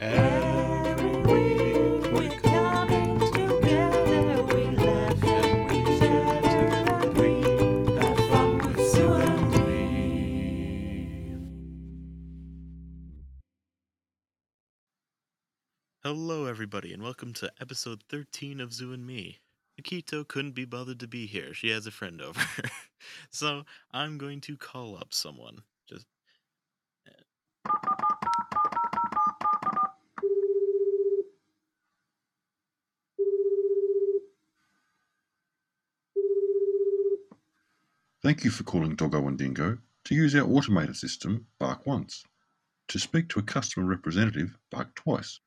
Hello, everybody, and welcome to episode 13 of Zoo and Me. Akito couldn't be bothered to be here. She has a friend over. so I'm going to call up someone. Thank you for calling Doggo and Dingo. To use our automated system, bark once. To speak to a customer representative, bark twice.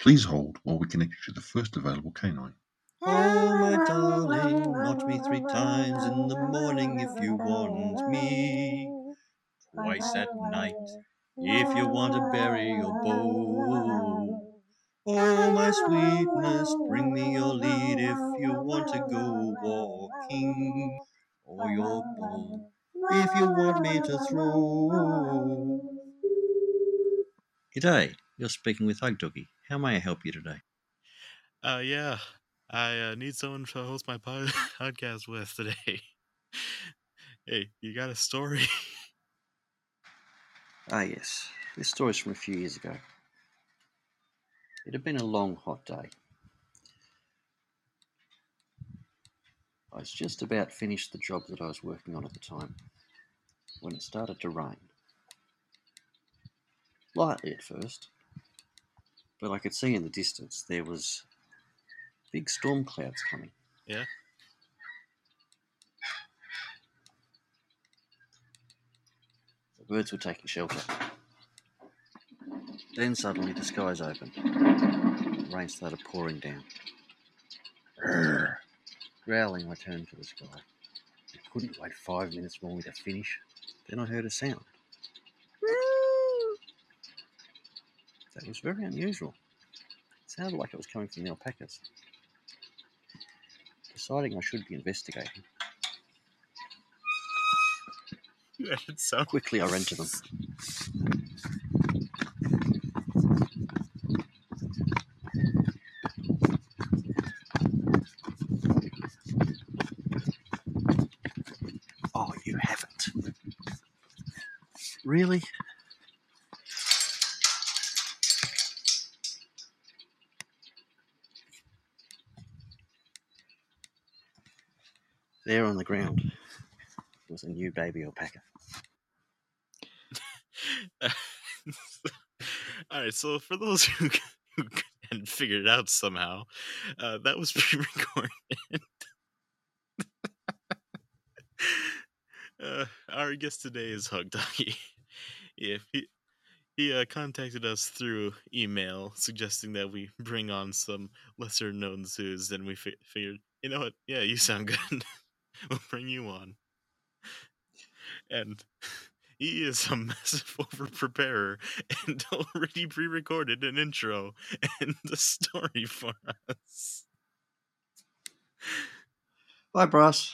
Please hold while we connect you to the first available canine. Oh, my darling, not me three times in the morning if you want me. Twice at night if you want to bury your bow. Oh, my sweetness, bring me your lead if you want to go walking. Or your ball if you want me to throw. G'day, you're speaking with Hug Doggy. How may I help you today? Uh, yeah. I uh, need someone to host my pod- podcast with today. hey, you got a story? Ah, yes. This story's from a few years ago. It had been a long, hot day. I was just about finished the job that I was working on at the time when it started to rain. Lightly at first, but I could see in the distance there was big storm clouds coming. Yeah. The birds were taking shelter. Then suddenly the skies opened. Rain started pouring down. Growling, I turned to the sky. I couldn't wait five minutes more to finish. Then I heard a sound. That was very unusual. It sounded like it was coming from the alpacas. Deciding I should be investigating, that should sound. quickly I ran to them. Oh, you haven't. Really? There on the ground was a new baby alpaca. All right, so for those who, who hadn't figured it out somehow, uh, that was pre-recorded. uh, our guest today is Hug Doggy. Yeah, he he uh, contacted us through email, suggesting that we bring on some lesser-known zoos, and we fi- figured, you know what? Yeah, you sound good. we'll bring you on. And he is a massive over preparer and already pre recorded an intro and a story for us. Bye, Brass.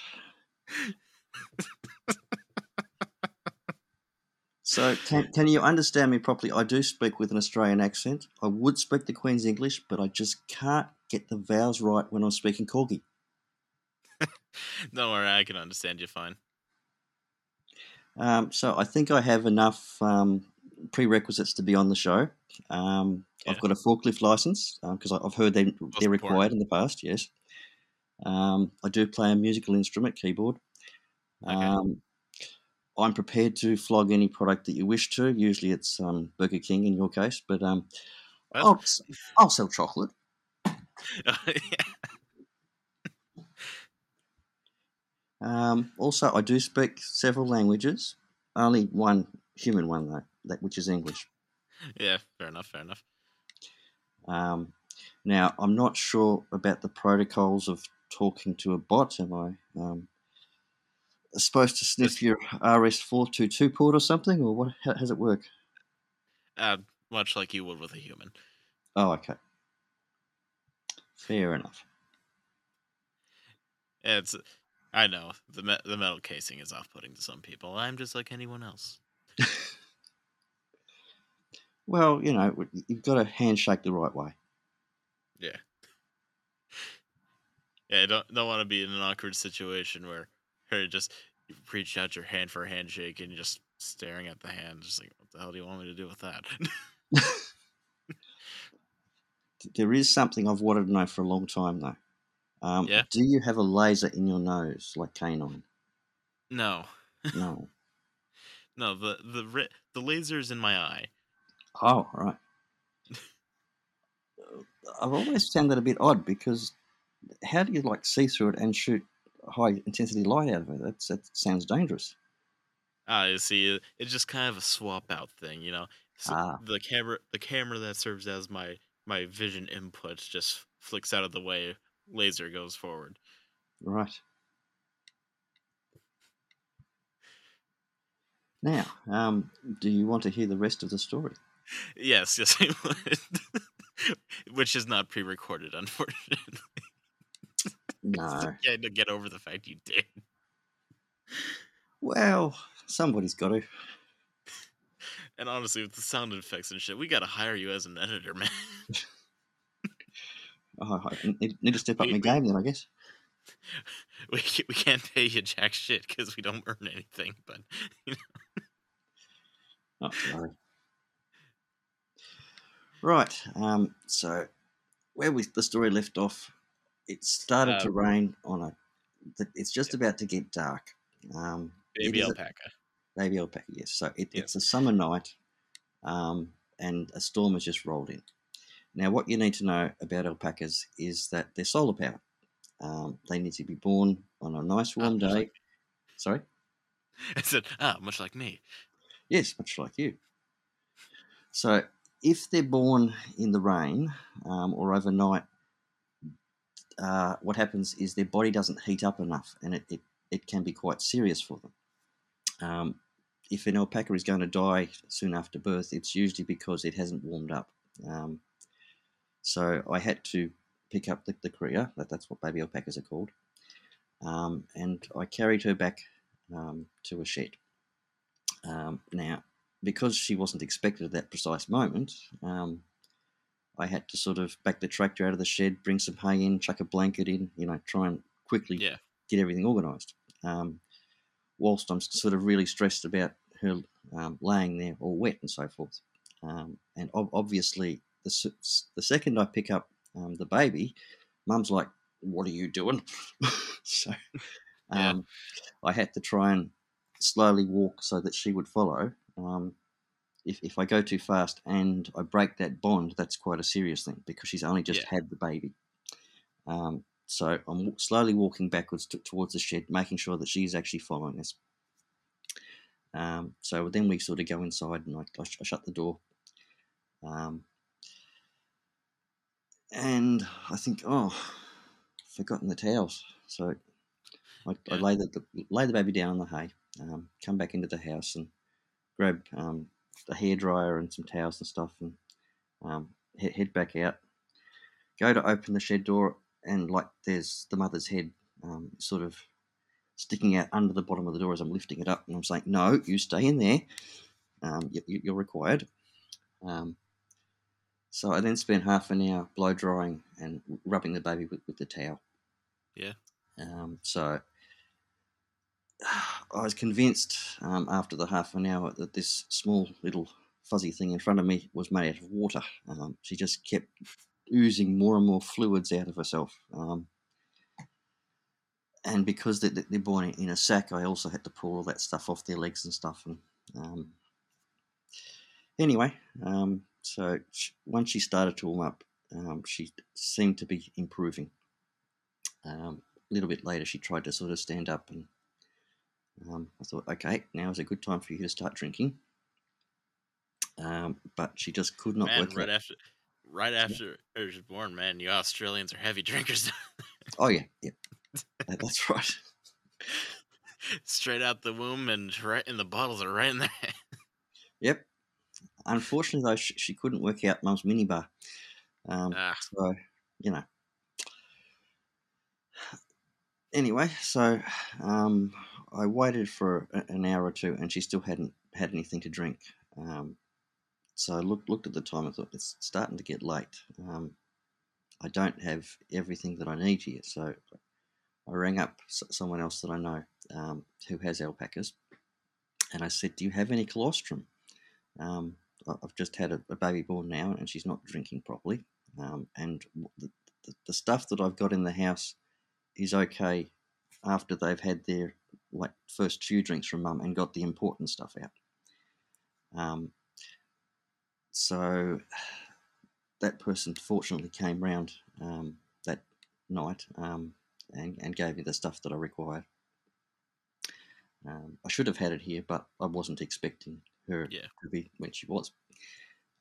So, can, can you understand me properly? I do speak with an Australian accent. I would speak the Queen's English, but I just can't get the vowels right when I'm speaking Corgi. Don't worry, I can understand you fine. Um, so, I think I have enough um, prerequisites to be on the show. Um, Yeah. I've got a forklift license because I've heard they, they're required in the past, yes. Um, I do play a musical instrument, keyboard. Okay. I'm prepared to flog any product that you wish to. Usually it's um, Burger King in your case, but um, I'll, I'll sell chocolate. Yeah. Um, also, I do speak several languages. Only one human one though, that which is English. yeah, fair enough, fair enough. Um, now, I'm not sure about the protocols of talking to a bot. Am I um, supposed to sniff your RS422 port or something, or what? How, how does it work? Uh, much like you would with a human. Oh, okay. Fair enough. It's I know the me- the metal casing is off putting to some people. I'm just like anyone else. Well, you know, you've got to handshake the right way. Yeah. Yeah, I don't don't want to be in an awkward situation where her just you reach out your hand for a handshake and just staring at the hand, just like, what the hell do you want me to do with that? There is something I've wanted to know for a long time, though. Um, Yeah? Do you have a laser in your nose like K9? no, No. no, the the ri- the laser's in my eye. Oh, right. I've always found that a bit odd because how do you like see through it and shoot high intensity light out of it? That's, that sounds dangerous. Ah, you see, it's just kind of a swap out thing, you know. So Ah. the camera, the camera that serves as my my vision input, just flicks out of the way. Laser goes forward. Right. Now, um, do you want to hear the rest of the story? Yes, yes, I would. Which is not pre-recorded, unfortunately. No. To get over the fact you did. Well, somebody's got to. And honestly, with the sound effects and shit, we gotta hire you as an editor, man. Oh, I need, need to step up We- my game then, I guess. we we can't pay you jack shit because we don't earn anything. But Oh, sorry. Right. Um, so, where we the story left off, it started to Um, rain on a. It's just about to get dark. Um, baby is a- alpaca. baby alpaca, yes. So it, Yep. it's a summer night, um, and a storm has just rolled in. Now, what you need to know about alpacas is that they're solar powered. Um, they need to be born on a nice Ah, warm day. like- Sorry. I said, ah, much like me. Yes, much like you. So, if they're born in the rain um, or overnight, uh, what happens is their body doesn't heat up enough and it, it, it can be quite serious for them. Um, if an alpaca is going to die soon after birth, it's usually because it hasn't warmed up. Um, so, I had to pick up the, the cria, that, that's what baby alpacas are called, um, and I carried her back um, to a shed. Um, now, because she wasn't expected at that precise moment, um, I had to sort of back the tractor out of the shed, bring some hay in, chuck a blanket in, you know, try and quickly Yeah. get everything organised. Um, whilst I'm sort of really stressed about her um, laying there all wet and so forth. Um, and ob- obviously, the, the second I pick up um, the baby, mum's like, What are you doing? so Yeah. um, I had to try and slowly walk so that she would follow. If, if I go too fast and I break that bond, that's quite a serious thing because she's only just Yeah. had the baby. Um, so I'm slowly walking backwards t- towards the shed, making sure that she's actually following us. Um, so then we sort of go inside and I, I, sh- I shut the door. Um, and I think, oh, forgotten the towels. So I, I lay the, the lay the baby down on the hay, um, come back into the house and grab um, a hairdryer and some towels and stuff, and um, head, head back out. Go to open the shed door, and like there's the mother's head, um, sort of sticking out under the bottom of the door as I'm lifting it up, and I'm saying, "No, you stay in there. Um, you, you're required." Um, so I then spent half an hour blow drying and rubbing the baby with, with the towel. Yeah. Um, so I was convinced um, after the half an hour that this small little fuzzy thing in front of me was made out of water. Um, she just kept oozing more and more fluids out of herself. Um, and because they, they're born in- a sack, I also had to pull all that stuff off their legs and stuff. And um, anyway, um, so sh once she started to warm up, um, she seemed to be improving. A little bit later, she tried to sort of stand up, and um, I thought, okay, now is a good time for you to start drinking. Um, but she just could not man, work right out. after, right after her was born, man, you Australians are heavy drinkers. Oh yeah, yeah, That- that's right. Straight out the womb, and right, and the bottles are right in there. Yep. Unfortunately, though, she, she couldn't work out Mum's minibar. Um, ah, So, you know. Anyway, so um, I waited for an hour or two and she still hadn't had anything to drink. Um, so I looked looked at the time. I thought it's starting to get late. Um, I don't have everything that I need here, so I rang up someone else that I know um, who has alpacas, and I said, "Do you have any colostrum?" Um, I've just had a, a baby born now, and she's not drinking properly. Um, and the, the, the stuff that I've got in the house is okay after they've had their like first few drinks from mum and got the important stuff out. Um, so that person fortunately came round um, that night um, and, and gave me the stuff that I required. Um, I should have had it here, but I wasn't expecting her Yeah. to be when she was,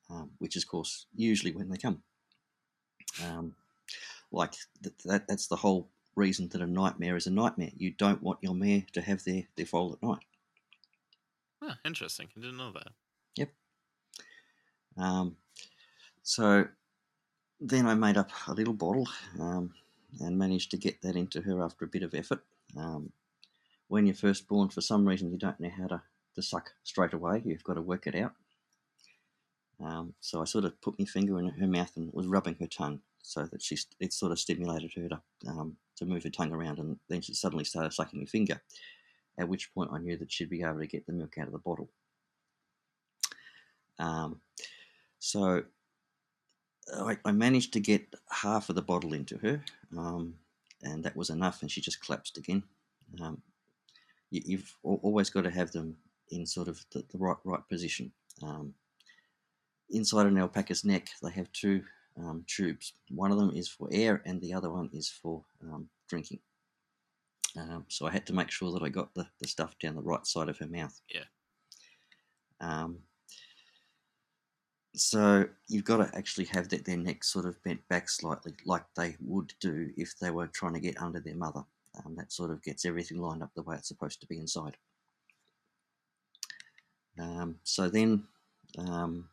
um, which is, of course, usually when they come. Um, like th- that, that's the whole reason that a nightmare is a nightmare. You don't want your mare to have their, their foal at night. Interesting. I didn't know that. Yep. Um, so then I made up a little bottle um, and managed to get that into her after a bit of effort. Um, when you're first born, for some reason, you don't know how to, to suck straight away. You've got to work it out. Um, so I sort of put my finger in her mouth and was rubbing her tongue so that she it sort of stimulated her to um, to move her tongue around, and then she suddenly started sucking my finger. At which point I knew that she'd be able to get the milk out of the bottle. Um, so I, I managed to get half of the bottle into her, um, and that was enough, and she just collapsed again. Um, you, you've always got to have them in sort of the, the right right position. Um, inside an alpaca's neck, they have two um, tubes. One of them is for air, and the other one is for um, drinking. Um, so I had to make sure that I got the, the stuff down the right side of her mouth. Yeah. Um, so you've got to actually have that, their neck sort of bent back slightly, like they would do if they were trying to get under their mother. Um, that sort of gets everything lined up the way it's supposed to be inside. Um, so then um,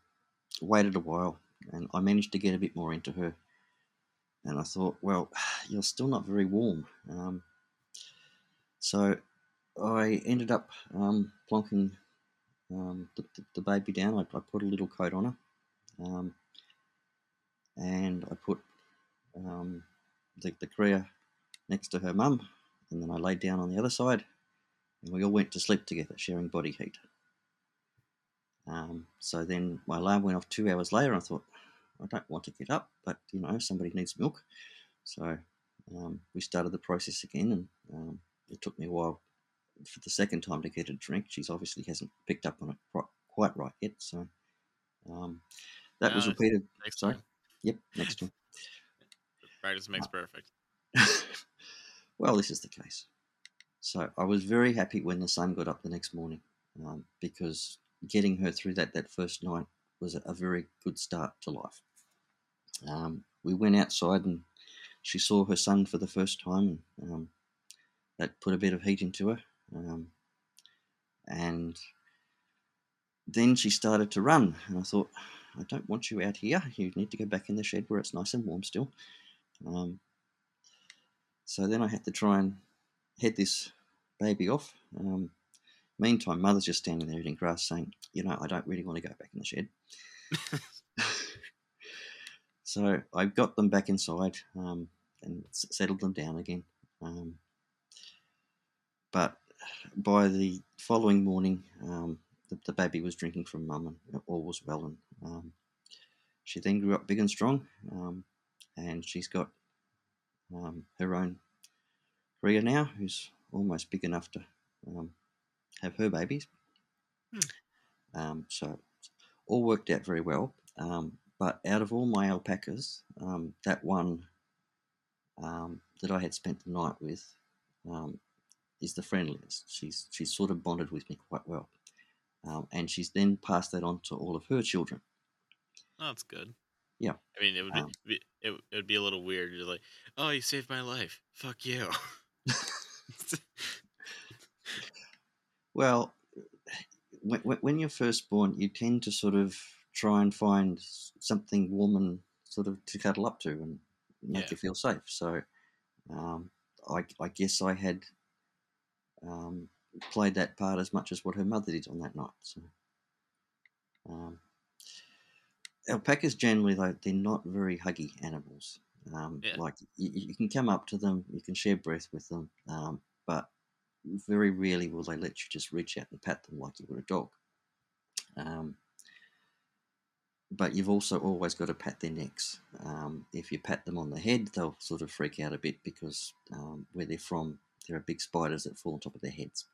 waited a while, and I managed to get a bit more into her. And I thought, well, you're still not very warm. Um, so I ended up um, plonking um, the, the, baby down. I, I put a little coat on her, um, and I put um, the, the cria next to her mum, and then I laid down on the other side, and we all went to sleep together, sharing body heat. Um, so then my alarm went off two hours later. I thought, I don't want to get up, but you know, somebody needs milk. So um, we started the process again, and um, it took me a while for the second time to get a drink. She's obviously hasn't picked up on it quite, right yet. So um, that was No, it's- repeated. Next Sorry? time. Yep, next time. Practice makes perfect. well, this is the case. So I was very happy when the sun got up the next morning um, because getting her through that that first night was a, very good start to life. Um, we went outside and she saw her sun for the first time, and um, that put a bit of heat into her. Um, and then she started to run, and I thought, I don't want you out here. You need to go back in the shed where it's nice and warm still. Um, so then I had to try and head this baby off. Um, meantime, mother's just standing there eating grass, saying, "You know, I don't really want to go back in the shed." so I got them back inside um, and s- settled them down again. Um, but by the following morning, um, the, the baby was drinking from mum, and all was well. And um, she then grew up big and strong, um, and she's got um, her own cria now, who's almost big enough to um, have her babies. Um, so all worked out very well. Um, but out of all my alpacas, um, that one um, that I had spent the night with um, is the friendliest. She's she's sort of bonded with me quite well, um, and she's then passed that on to all of her children. Oh, that's good. Yeah. I mean, it would be, be it, it would be a little weird. You're like, oh, you saved my life. Fuck you. Well, when, you're first born, you tend to sort of try and find something warm and sort of to cuddle up to and make Yeah. you feel safe. So, um, I, I guess I had um, played that part as much as what her mother did on that night. So, um, alpacas generally though they're not very huggy animals. Um, Yeah. Like you, you can come up to them, you can share breath with them, um, but very rarely will they let you just reach out and pat them like you would a dog. Um, but you've also always got to pat their necks. Um, if you pat them on the head, they'll sort of freak out a bit because um, where they're from, there are big spiders that fall on top of their heads.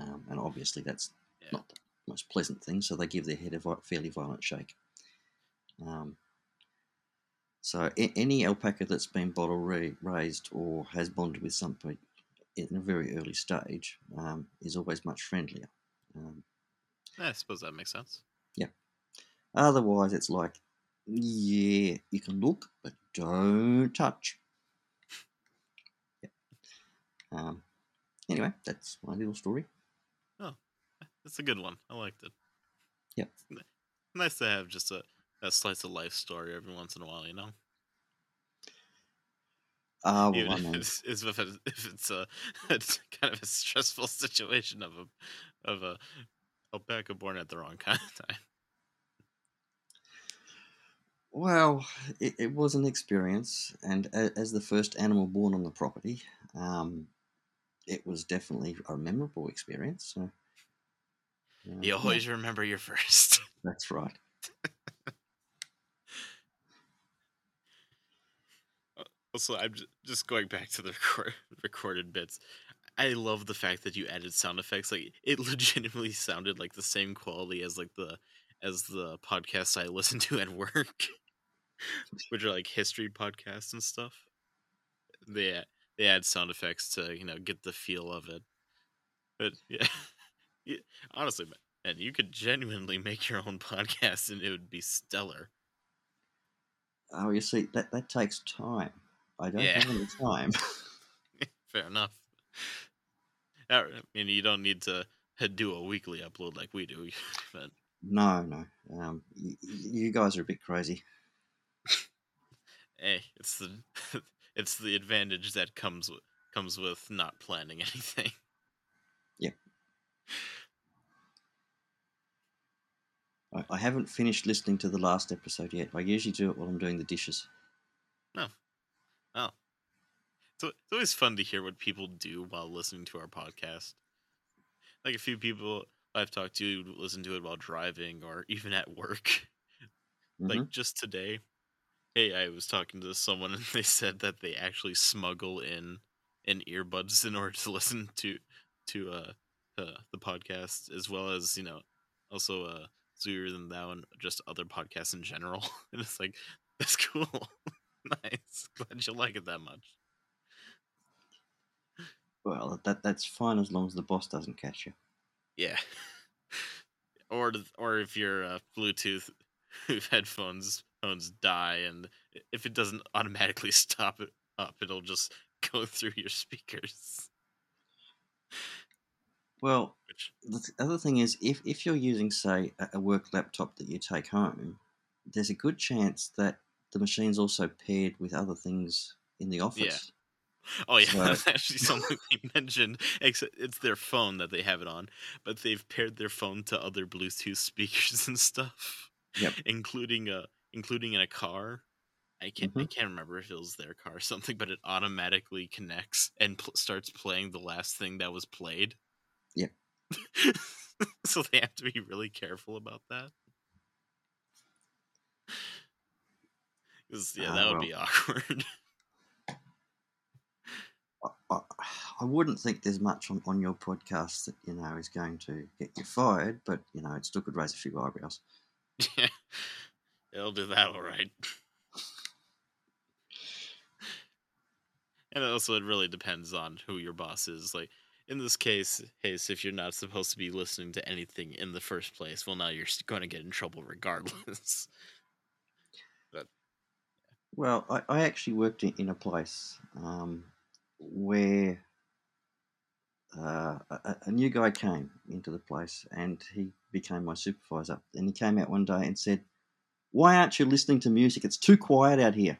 Um, and obviously, that's Yeah. not the most pleasant thing, so they give their head a fairly violent shake. Um, so, any alpaca that's been bottle ra- raised or has bonded with somebody in a very early stage um, is always much friendlier. Um, I suppose that makes sense. Yeah. Otherwise, it's like, yeah, you can look, but don't touch. Yeah. Um, anyway, that's my little story. Oh, it's a good one. I liked it. Yep. It's Nice to have just a, a slice of life story every once in a while, you know? Ah, well, Even if it's, if it's, if it's a it's kind of a stressful situation of a of a alpaca born at the wrong kind of time. well, it, it was an experience, and a, as the first animal born on the property, um, it was definitely a memorable experience. So, You yeah, always remember your first. that's right. Also, I'm just going back to the record, recorded bits. I love the fact that you added sound effects. Like it legitimately sounded like the same quality as like the as the podcasts I listen to at work, which are like history podcasts and stuff. They they add sound effects to you know get the feel of it. But yeah, yeah honestly, man, you could genuinely make your own podcast and it would be stellar. Oh, you see, that, that takes time. I don't Yeah. have any time. Fair enough. I mean, you don't need to do a weekly upload like we do, but No, no. Um, y- y- you guys are a bit crazy. hey, it's the it's the advantage that comes with comes with not planning anything. I, I haven't finished listening to the last episode yet. I usually do it while I'm doing the dishes. So it's always fun to hear what people do while listening to our podcast. Like a few people I've talked to listen to it while driving or even at work. Mhm. like just today hey i was talking to someone and they said that they actually smuggle in in earbuds in order to listen to to uh, uh the podcast as well as you know also uh Zooer than thou and just other podcasts in general and it's like that's cool nice glad you like it that much Well, that that's fine as long as the boss doesn't catch you. yeah or or if your uh, bluetooth headphones phones die and if it doesn't automatically stop it up it'll just go through your speakers Well, which the other thing is, if, if you're using, say, a, a work laptop that you take home, there's a good chance that the machine's also paired with other things in the office. Oh yeah that's actually something we mentioned except it's their phone that they have it on but they've paired their phone to other bluetooth speakers and stuff Yep. including a including in a car I can't I Mhm. can't remember if it was their car or something, but it automatically connects and pl- starts playing the last thing that was played. Yeah. so they have to be really careful about that. 'Cause, yeah, Ah, that would well. be awkward. I, wouldn't think there's much on, on your podcast that, you know, is going to get you fired, but, you know, it still could raise a few eyebrows. yeah, it'll do that all right. And also, it really depends on who your boss is. Like in this case, case, if you're not supposed to be listening to anything in the first place, well, now you're going to get in trouble regardless. Well, I, I actually worked in, in a place um, where uh, a, a new guy came into the place and he became my supervisor. And he came out one day and said, Why aren't you listening to music? It's too quiet out here.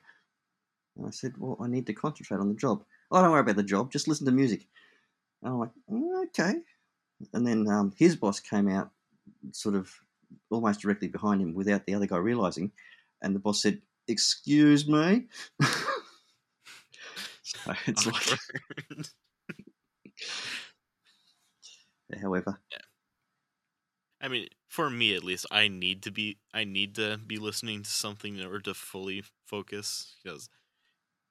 And I said, Well, I need to concentrate on the job. Oh, don't worry about the job, just listen to music. And I'm like, "Mm, Okay. And then um, his boss came out, sort of almost directly behind him without the other guy realizing. And the boss said, Excuse me. it's oh, Awkward. however, I mean, for me at least, I need to be I need to be listening to something in order to fully focus because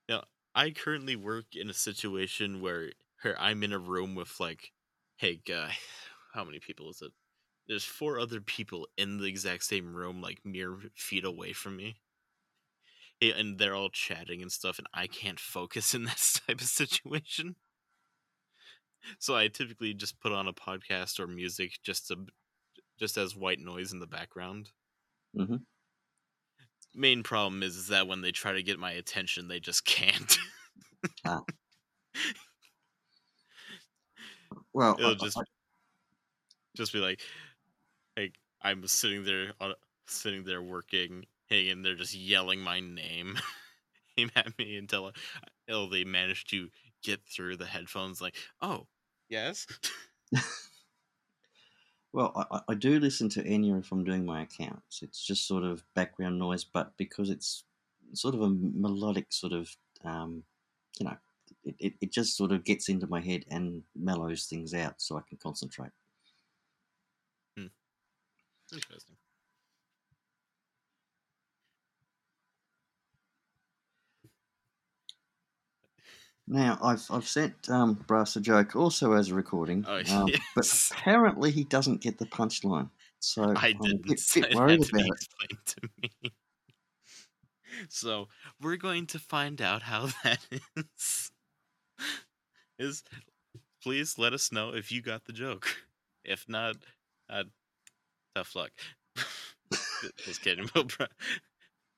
you know, I currently work in a situation where, where I'm in a room with like, hey guy, how many people is it? There's four other people in the exact same room, like mere feet away from me. And they're all chatting and stuff, and I can't focus in that type of situation. So I typically just put on a podcast or music just to just as white noise in the background. Mhm. Main problem is, is that when they try to get my attention, they just can't. well, It'll I- just I- just be like, like I'm sitting there, on, sitting there working, and they're just yelling my name, aim at me until until they manage to get through the headphones. Like, oh, yes, Well, I, I- do listen to Enya if I'm doing my accounts. It's just sort of background noise, but because it's sort of a melodic sort of, um, you know, it, it, it just sort of gets into my head and mellows things out so I can concentrate. interesting. Now, I've, I've sent um, Brass a joke also as a recording, Oh, um, yes. but apparently he doesn't get the punchline. So I I'm a didn't. bit, bit worried be about it. to me. So we're going to find out how that is. Is please let us know if you got the joke. If not, uh, tough luck. Just kidding. We'll, pro-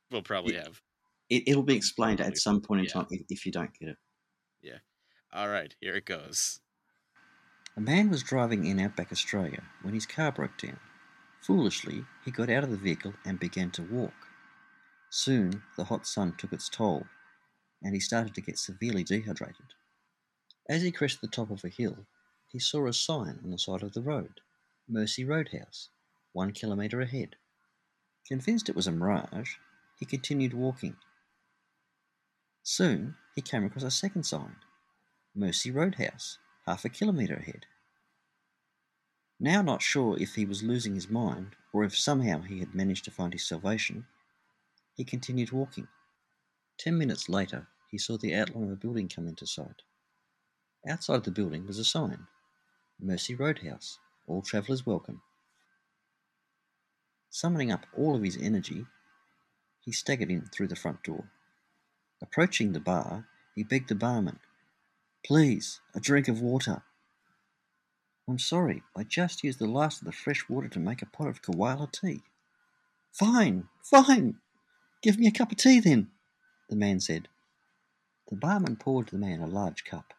we'll probably have. it. It'll be explained Probably, at some point in yeah. time if you don't get it. All right, here it goes. A man was driving in outback Australia when his car broke down. Foolishly, he got out of the vehicle and began to walk. Soon, the hot sun took its toll, and he started to get severely dehydrated. As he crested the top of a hill, he saw a sign on the side of the road Mercy Roadhouse, one kilometre ahead. Convinced it was a mirage, he continued walking. Soon, he came across a second sign Mercy Roadhouse, half a kilometre ahead. Now not sure if he was losing his mind or if somehow he had managed to find his salvation, he continued walking. Ten minutes later, he saw the outline of a building come into sight. Outside the building was a sign Mercy Roadhouse, all travellers welcome. Summoning up all of his energy, he staggered in through the front door. Approaching the bar, he begged the barman, Please, a drink of water. I'm sorry, I just used the last of the fresh water to make a pot of koala tea. Fine, fine. Give me a cup of tea then, the man said. The barman poured the man a large cup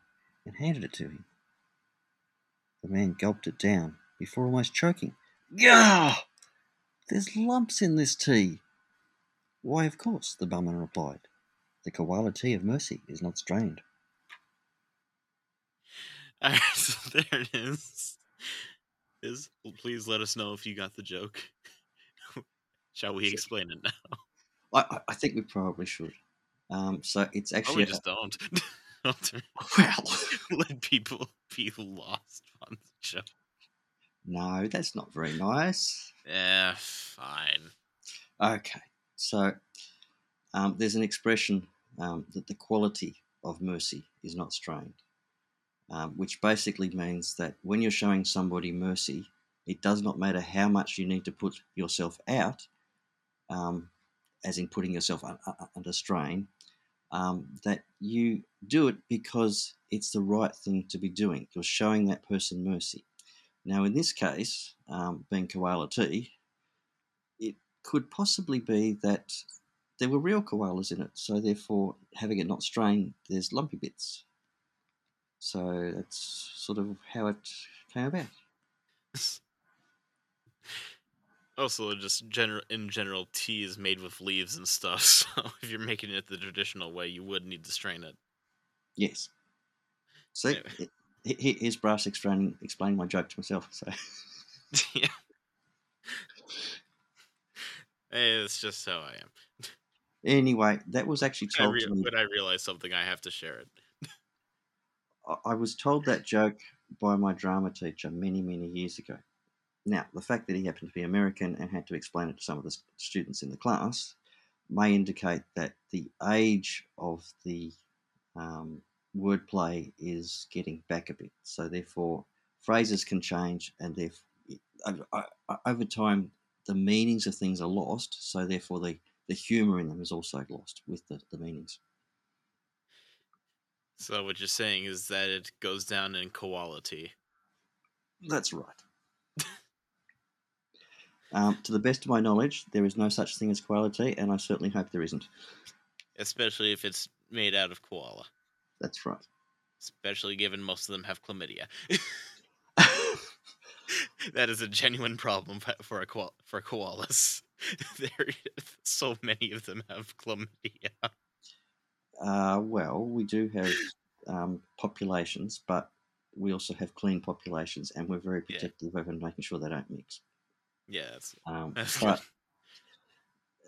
and handed it to him. The man gulped it down before almost choking. Gah! There's lumps in this tea. Why, of course, the barman replied. The koala tea of mercy is not strained. All right, so there it is. Is please let us know if you got the joke. Shall we explain it now? I, I- think we probably should. Um, so it's actually we just don't. Don't well. let people be lost on the show. No, that's not very nice. Yeah, fine. Okay, so um, there's an expression um, that the quality of mercy is not strained, um, which basically means that when you're showing somebody mercy, it does not matter how much you need to put yourself out, um, as in putting yourself un- un- under strain, um, that you do it because it's the right thing to be doing. You're showing that person mercy. Now, in this case, um, being koala tea, it could possibly be that there were real koalas in it, so therefore, having it not strained, there's lumpy bits. So that's sort of how it came about. Also, just general in general, tea is made with leaves and stuff. So if you're making it the traditional way, you would need to strain it. Yes. See, Anyway. it, he- here's Brass explaining, explaining my joke to myself. So yeah. Eh, It's just how I am. Anyway, that was actually told rea- to me. But I realized something, I have to share it. I- I was told that joke by my drama teacher many, many years ago. Now, the fact that he happened to be American and had to explain it to some of the students in the class may indicate that the age of the um, wordplay is getting back a bit. So, therefore, phrases can change, and therefore, over time, the meanings of things are lost. So, therefore, the, the humour in them is also lost with the, the meanings. So what you're saying is that it goes down in quality. That's right. um, to the best of my knowledge, there is no such thing as quality, and I certainly hope there isn't. especially if it's made out of koala. That's right. Especially given most of them have chlamydia. that is a genuine problem for a koala, for koalas. there, so many of them have chlamydia. uh, well, we do have um, populations, but we also have clean populations, and we're very Yeah. protective over making sure they don't mix. Yeah, that's, Um, that's but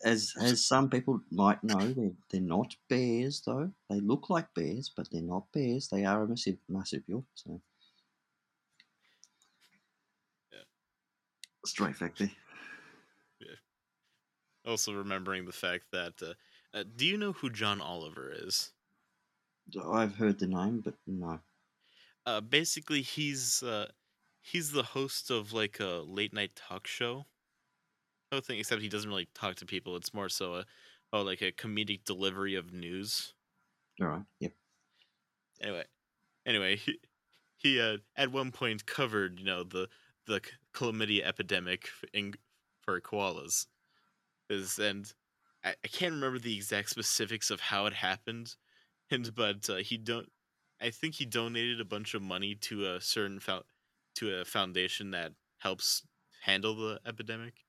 as as some people might know, they're, they're not bears, though. They look like bears, but they're not bears. They are a massive marsupial. So, Yeah. straight fact there. Also remembering the fact that. Uh, uh, do you know who John Oliver is? I've heard the name, but no. Uh, basically, he's uh, he's the host of like a late night talk show. No thing, except he doesn't really talk to people. It's more so a oh like a comedic delivery of news. All right. Yep. Anyway, anyway, he he uh, at one point covered you know the the chlamydia epidemic in for koalas, is and I, I can't remember the exact specifics of how it happened, and but uh, he don't. I think he donated a bunch of money to a certain fou- to a foundation that helps handle the epidemic.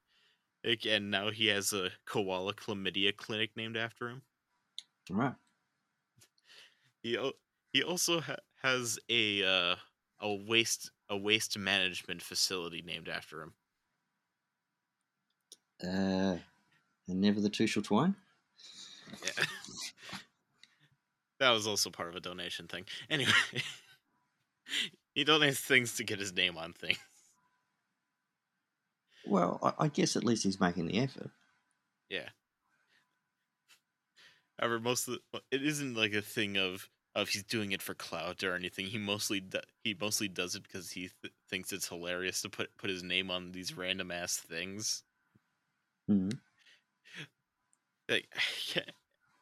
Like, and now he has a koala chlamydia clinic named after him. All right. He he also ha- has a uh, a waste a waste management facility named after him. Uh, and never the two shall twine. Yeah. that was also part of a donation thing. Anyway, he donates things to get his name on things. Well, I, I guess at least he's making the effort. Yeah. However, most of the, it isn't like a thing of of he's doing it for clout or anything. He mostly do, he mostly does it because he th- thinks it's hilarious to put put his name on these random ass things. Mhm. Like I can't,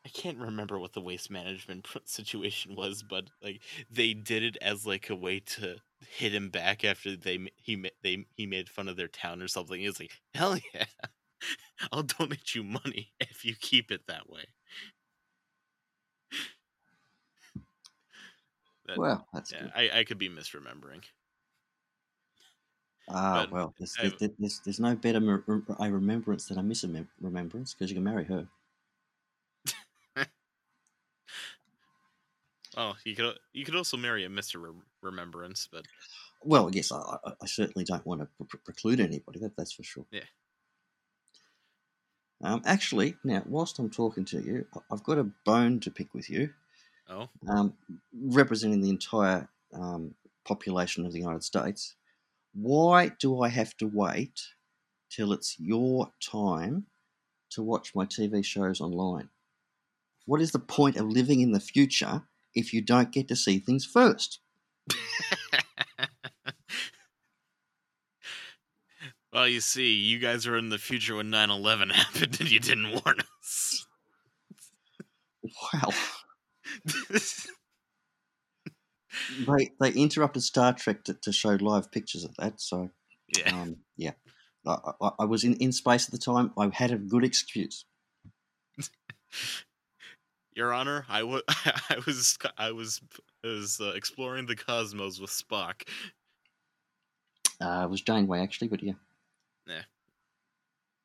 I can't remember what the waste management situation was, but like they did it as like a way to hit him back after they he they he made fun of their town or something. He was like, "Hell yeah, I'll donate you money if you keep it that way." That- Well, that's yeah, good. I, I could be misremembering. Ah, but well, there's, I- there's, there's, there's no better a remembrance than a misremembrance because you can marry her. Oh, you could you could also marry a Mister Rem- Remembrance, but Well, yes, I, I, I certainly don't want to pre- preclude anybody. That, that's for sure. Yeah. Um, actually, now whilst I'm talking to you, I've got a bone to pick with you, oh, um, representing the entire um, population of the United States. Why do I have to wait till it's your time to watch my TV shows online? What is the point of living in the future if you don't get to see things first? well, you see, you guys were in the future when 9-11 happened and you didn't warn us. Wow. they they interrupted Star Trek to, to show live pictures of that. So yeah. um, yeah, I, I, I was in, in space at the time. I had a good excuse. Your Honor, I was I was I was uh, exploring the cosmos with Spock. Uh, it was Janeway actually, but yeah.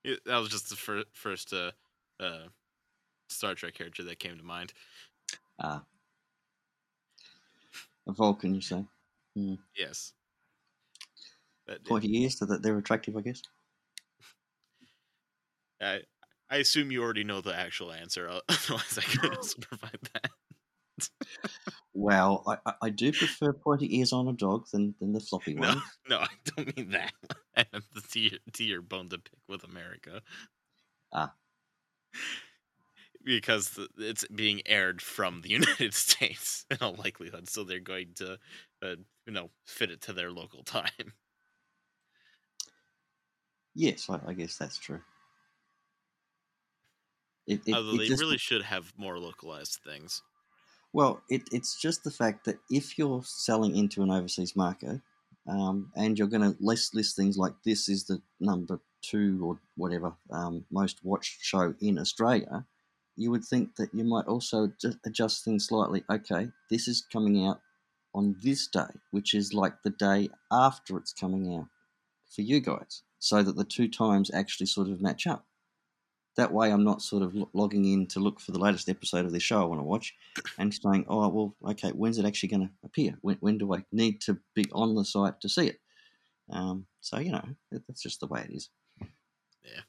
It- that was just the fir- first uh, uh, Star Trek character that came to mind. Uh, a Vulcan, you say? Yes. But, Pointy ears, so that they're attractive, I guess. I I assume you already know the actual answer. Otherwise, I could also provide that. Well, I, I, do prefer pointy ears on a dog than, than the floppy No, ones. no, I don't mean that. I meant the to your, bone to pick with America. Ah. Because it's being aired from the United States in all likelihood, so they're going to, uh, you know, fit it to their local time. Yes, I, I guess that's true. It, it, Although it they just- really should have more localized things. Well, it, it's just the fact that if you're selling into an overseas market um, and you're going to list, list things like this is the number two or whatever um, most watched show in Australia, you would think that you might also ju- adjust things slightly. Okay, this is coming out on this day, which is like the day after it's coming out for you guys, so that the two times actually sort of match up. That way, I'm not sort of logging in to look for the latest episode of this show I want to watch and saying, oh, well, okay, when's it actually going to appear? When, when do I need to be on the site to see it? Um, so, you know, that- that's just the way it is. Yeah.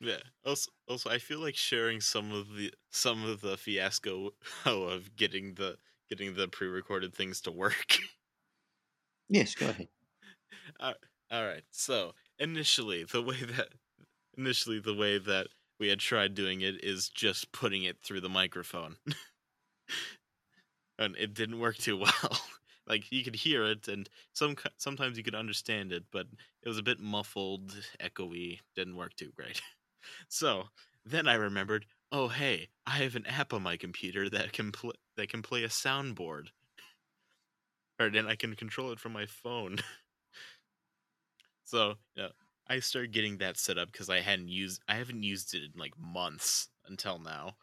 Yeah. Also, also, I feel like sharing some of the some of the fiasco of getting the getting the pre-recorded things to work. Yes, go ahead. All right. So initially, the way that initially the way that we had tried doing it is just putting it through the microphone, and it didn't work too well. like you could hear it, and some sometimes you could understand it, but it was a bit muffled, echoey. Didn't work too great. So then I remembered, oh hey, I have an app on my computer that can pl- that can play a soundboard, and I can control it from my phone. So yeah, I started getting that set up because I hadn't used I haven't used it in like months until now.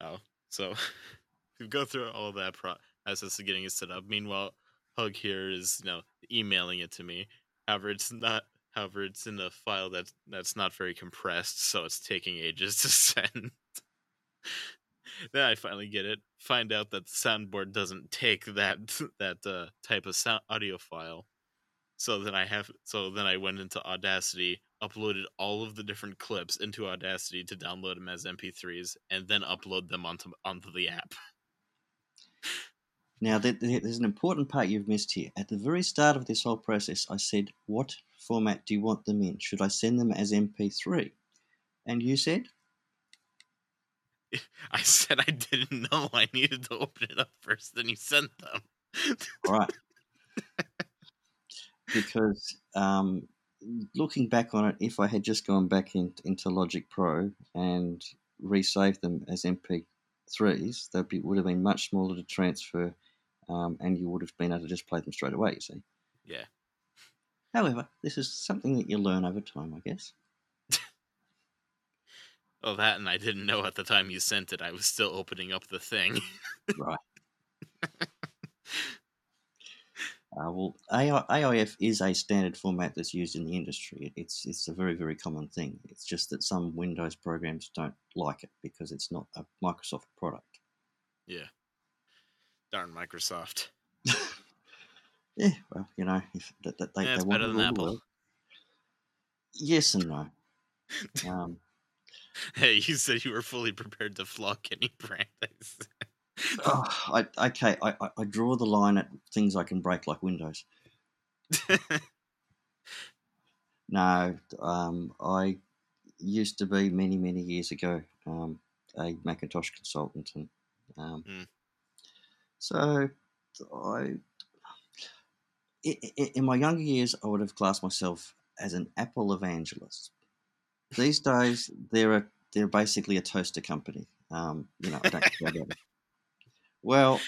Oh, so we go through all that process of getting it set up. Meanwhile, Hug here is you know emailing it to me. However, it's not. However, it's in a file that's that's not very compressed, so it's taking ages to send. then I finally get it. Find out that the soundboard doesn't take that that uh, type of sound audio file. So then I have so then I went into Audacity, uploaded all of the different clips into Audacity to download them as MP3s, and then upload them onto onto the app. Now, there, there- there's an important part you've missed here. At the very start of this whole process, I said, What format do you want them in? Should I send them as MP3? And you said, I said I didn't know. I needed to open it up first, then you sent them. All right. because um, looking back on it, if I had just gone back in, into Logic Pro and resaved them as MP3s, they would have been much smaller to transfer, um, and you would have been able to just play them straight away. You see. Yeah. However, this is something that you learn over time, I guess. Oh, that, and I didn't know at the time you sent it. I was still opening up the thing. right. Uh, well, AI, AIF is a standard format that's used in the industry. It's it's a very very common thing. It's just that some Windows programs don't like it because it's not a Microsoft product. yeah. Darn Microsoft. Yeah, well, you know, if that, that they, Yeah, they better than Apple. Yes and no. Um, Hey, you said you were fully prepared to flog any brand. Oh, I, okay, I, I, draw the line at things I can break, like Windows. No, um, I used to be many, many years ago um, a Macintosh consultant, and um, Mm. so I, in my younger years, I would have classed myself as an Apple evangelist. These days, they're a they're basically a toaster company. Um, you know, I don't care about it. Well,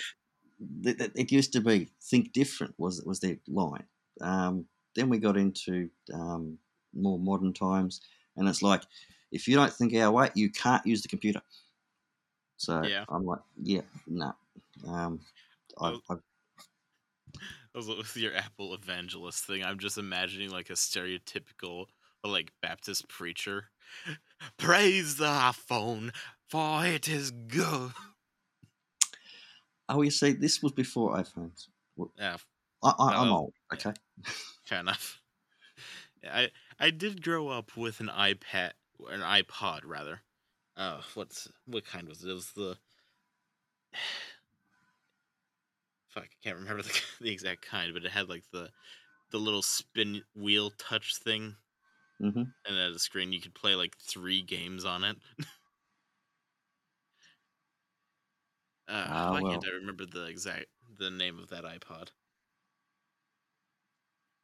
th- th- it used to be think different was was their line. Um, then we got into um, more modern times, and it's like if you don't think our way, you can't use the computer. So Yeah. I'm like, yeah, no. Um, I've, Well- I've, with your Apple evangelist thing, I'm just imagining like a stereotypical like Baptist preacher. Praise the iPhone, for it is good. Oh, you say this was before iPhones. Yeah, I, I, I'm Well, old, okay. fair enough. I I did grow up with an iPad, an iPod rather. Uh, what's what kind was it? It was the fuck. I can't remember the, the exact kind, but it had like the the little spin wheel touch thing, hmm and at a screen you could play like three games on it. uh, Ah, why well. can't I remember the exact the name of that iPod?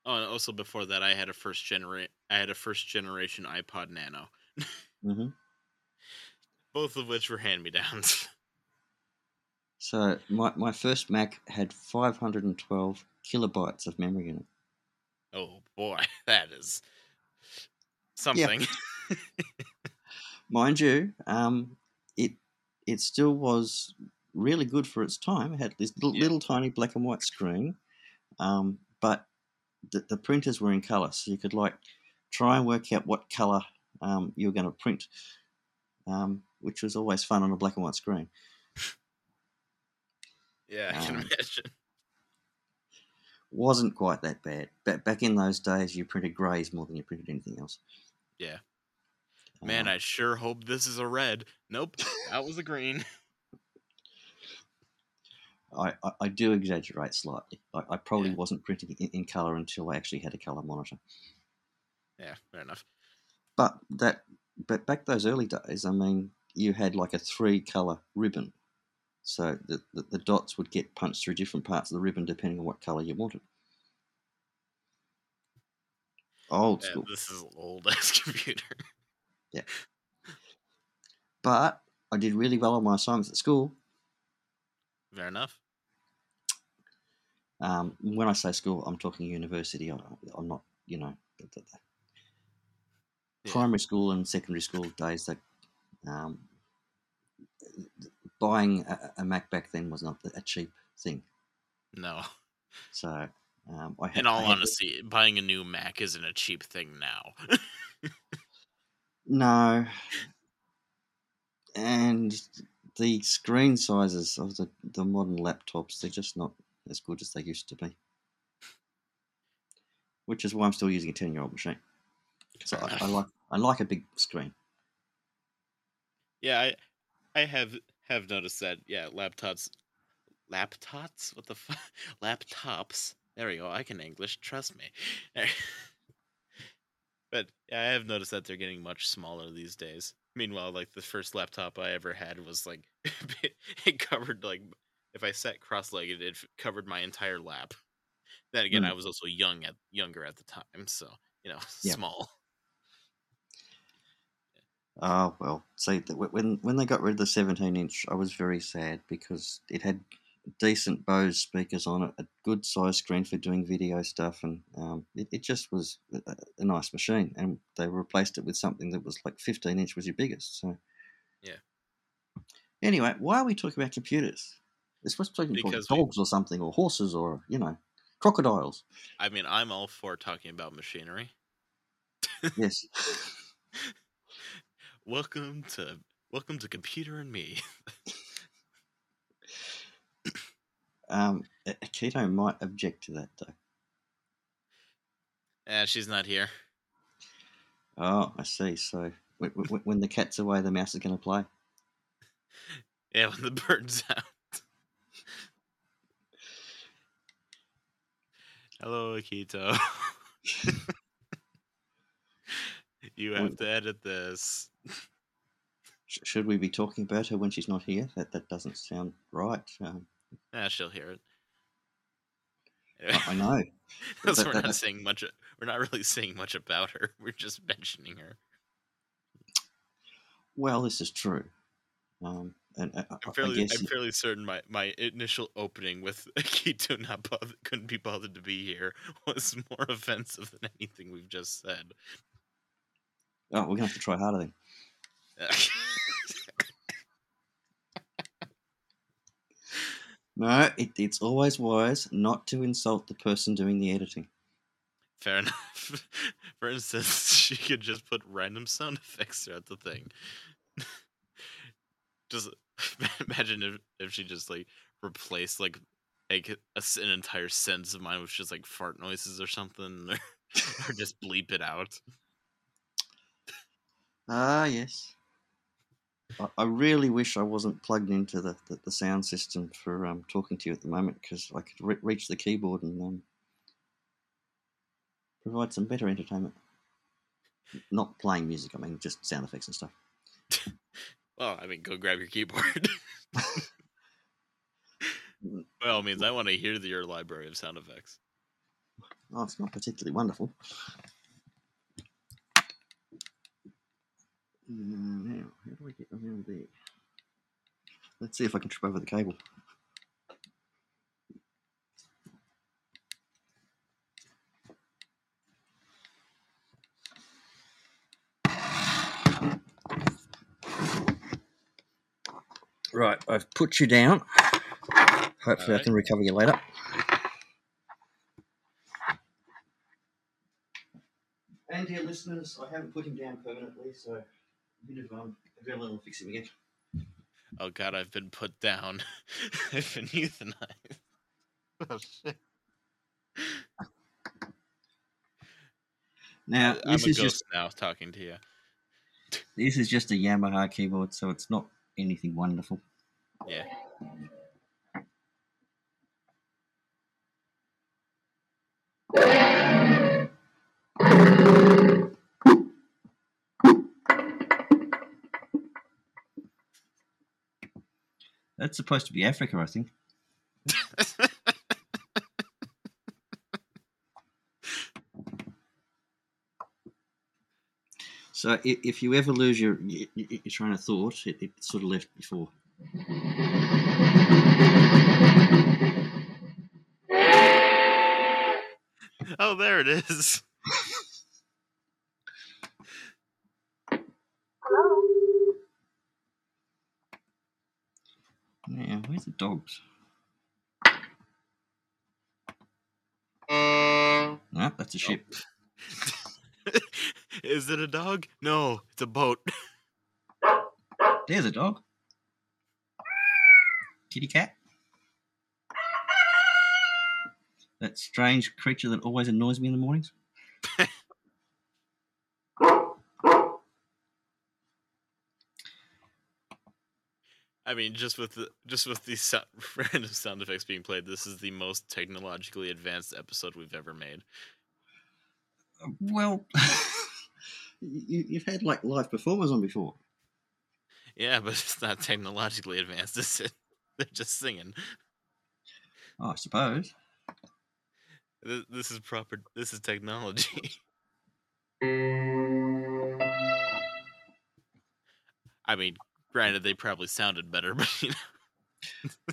Oh, and also before that, I had a first generate. I had a first generation iPod Nano, hmm both of which were hand me downs. So my, my first Mac had 512 kilobytes of memory in it. oh boy, that is something. Mind you, um, it it still was really good for its time. It had this little, Yeah. little tiny black and white screen, um, but the, the printers were in color, so you could like try and work out what color um, you were going to print, um, which was always fun on a black and white screen. yeah, I can Um, imagine. Wasn't quite that bad. But back in those days, you printed greys more than you printed anything else. Yeah. Man, Um, I sure hope this is a red. Nope, that was a green. I, I, I do exaggerate slightly. I, I probably Yeah. wasn't printing in, in color until I actually had a color monitor. Yeah, fair enough. But that, but back those early days, I mean, you had like a three color ribbon, so the, the, the dots would get punched through different parts of the ribbon depending on what color you wanted. Old Yeah, school, this is old ass computer. Yeah. But I did really well on my assignments at school. Fair enough. Um, when I say school, I'm talking university. I'm not, you know, the, the, the Yeah. primary school and secondary school days. That um, buying a, a Mac back then was not a cheap thing. No. So um, I In all honesty, buying a new Mac isn't a cheap thing now. no, and the screen sizes of the, the modern laptops they're just not as good as they used to be. Which is why I'm still using a ten year old machine. Fair I, I like I like a big screen. Yeah, I I have have noticed that. Yeah, laptops, laptops. What the fuck? Laptops. There we go. I can English. Trust me. but yeah, I have noticed that they're getting much smaller these days. Meanwhile, like the first laptop I ever had was like it covered like if I sat cross-legged, it covered my entire lap. Then again, Mm. I was also young at younger at the time, so you know, Yeah. small. Oh well, see when when they got rid of the 17 inch, I was very sad because it had decent Bose speakers on it, a good size screen for doing video stuff, and um, it, it just was a, a- nice machine. And they replaced it with something that was like 15 inch was your biggest. So Yeah. Anyway, why are we talking about computers? It's supposed to be talking about Because we- dogs or something, or horses, or you know, crocodiles. I mean, I'm all for talking about machinery. yes. welcome to welcome to computer and me Um, Akito might object to that though. yeah she's not here Oh, I see. So when the cat's away, the mouse is going to play. yeah when the bird's out hello akito you have to edit this should we be talking about her when she's not here? That that doesn't sound right. Um, yeah she'll hear it I, I know. Because we're not saying much we're not really saying much about her we're just mentioning her Well, this is true. Um, and I, I'm fairly, I'm fairly certain my, my initial opening with Akito not bother, couldn't be bothered to be here was more offensive than anything we've just said. oh, we're going to have to try harder then. No, it, it's always wise not to insult the person doing the editing. Fair enough. For instance, she could just put random sound effects throughout the thing. just imagine if, if she just like replaced like like a an entire sentence of mine with just like fart noises or something. or just bleep it out. Ah, yes. I, really wish I wasn't plugged into the, the, the sound system for um, talking to you at the moment because I could re- reach the keyboard and um, provide some better entertainment. Not playing music, I mean just sound effects and stuff. Well, I mean, go grab your keyboard. By all means, I want to hear your library of sound effects. Oh, it's not particularly wonderful. Mm, now, how do I get around there? Let's see if I can trip over the cable. Right, I've put you down. Hopefully, I can recover you later. And dear listeners, I haven't put him down permanently, so a bit of adrenaline will fix him again. Oh god, I've been put down. I've been euthanized. Oh shit. Now, I'm this a is ghost just now talking to you. this is just a Yamaha keyboard, so it's not anything wonderful. Yeah. That's supposed to be Africa, I think. So i- if you ever lose your y- y- your train of thought, it, it sort of left before. oh, there it is. Now, where's the dogs? Mm. No, that's a ship. is it a dog? No, it's a boat. There's a dog. Kitty cat. That strange creature that always annoys me in the mornings. I mean, just with the just with the sound, random sound effects being played, this is the most technologically advanced episode we've ever made. Well, you, you've had like live performers on before. Yeah, but it's not technologically advanced, is it? They're just singing. Oh, I suppose. This, this is proper. This is technology. I mean, granted, they probably sounded better, but you know.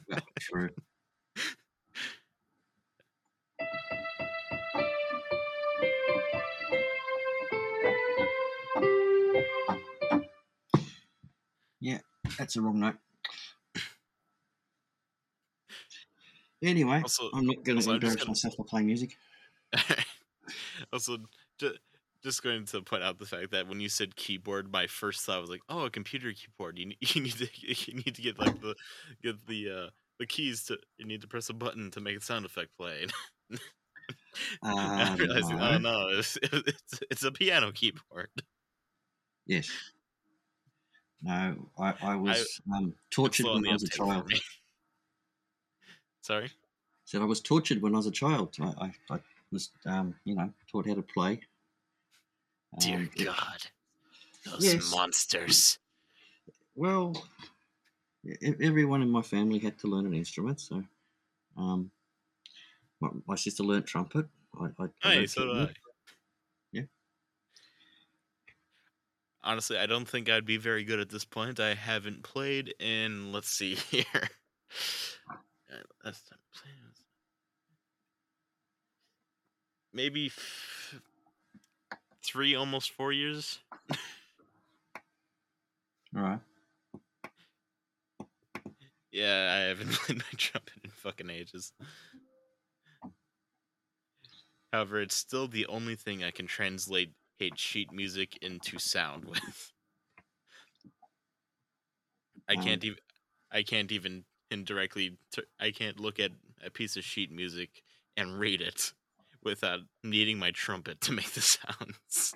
Well, true. Yeah, that's a wrong note. Anyway, Also- I'm not going to embarrass gonna- myself by playing music. also, ju- just going to point out the fact that when you said keyboard, my first thought was like, "Oh, a computer keyboard. You, you need to you need to get like the get the uh the keys to you need to press a button to make a sound effect play." And I Uh, realized, no. oh no, it's, it's it's a piano keyboard. Yes. No, I, I was um, tortured when I was a child. Sorry. Said I was tortured when I was a child. I, I, I was, um, you know, taught how to play. Dear Um, God, those Yes. monsters. Well, everyone in my family had to learn an instrument, so um, my, my sister learnt trumpet. I, I, I Hey, so do keyboard. I. Yeah. Honestly, I don't think I'd be very good at this point. I haven't played in. Let's see here. Uh, Last time I maybe f- three, almost four years. All right. Yeah, I haven't played my trumpet in fucking ages. However, it's still the only thing I can translate hate sheet music into sound with. I can't even. I can't even indirectly. T- I can't look at a piece of sheet music and read it without needing my trumpet to make the sounds.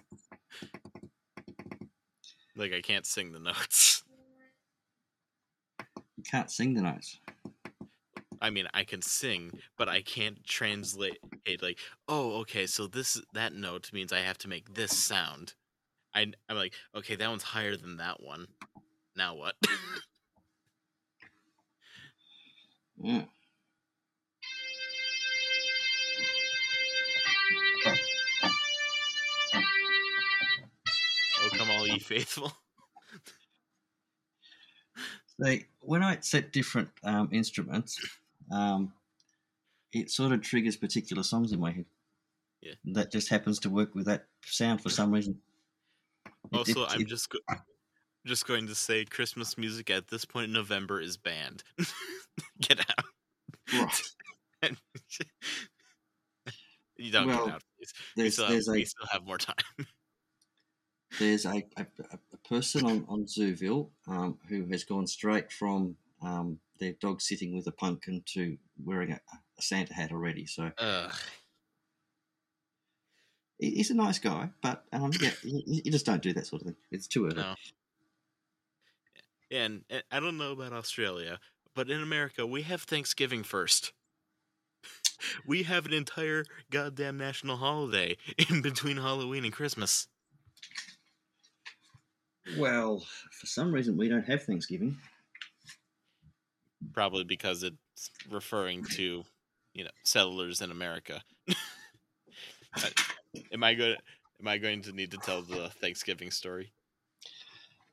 like I can't sing the notes. You can't sing the notes. I mean, I can sing, but I can't translate it. Like, oh, okay, so this that note means I have to make this sound. I, I'm like, okay, that one's higher than that one. Now what? Yeah. Come all ye faithful. See, when I set different um, instruments, um, it sort of triggers particular songs in my head. Yeah. That just happens to work with that sound for some reason. It- Also, it- I'm it- just go- just going to say Christmas music at this point in November is banned. Get out. Right. you don't Well, get out, please. We still, have, there's we still have more time. There's a, a, a person on, on Zooville um, who has gone straight from um, their dog sitting with a pumpkin to wearing a, a Santa hat already. So Ugh. he- he's a nice guy, but um, yeah, you, you just don't do that sort of thing. It's too early. No. And, and I don't know about Australia, but in America, we have Thanksgiving first. We have an entire goddamn national holiday in between Halloween and Christmas. Well, for some reason, we don't have Thanksgiving. Probably because it's referring to, you know, settlers in America. Am I going? Am I going to need to tell the Thanksgiving story?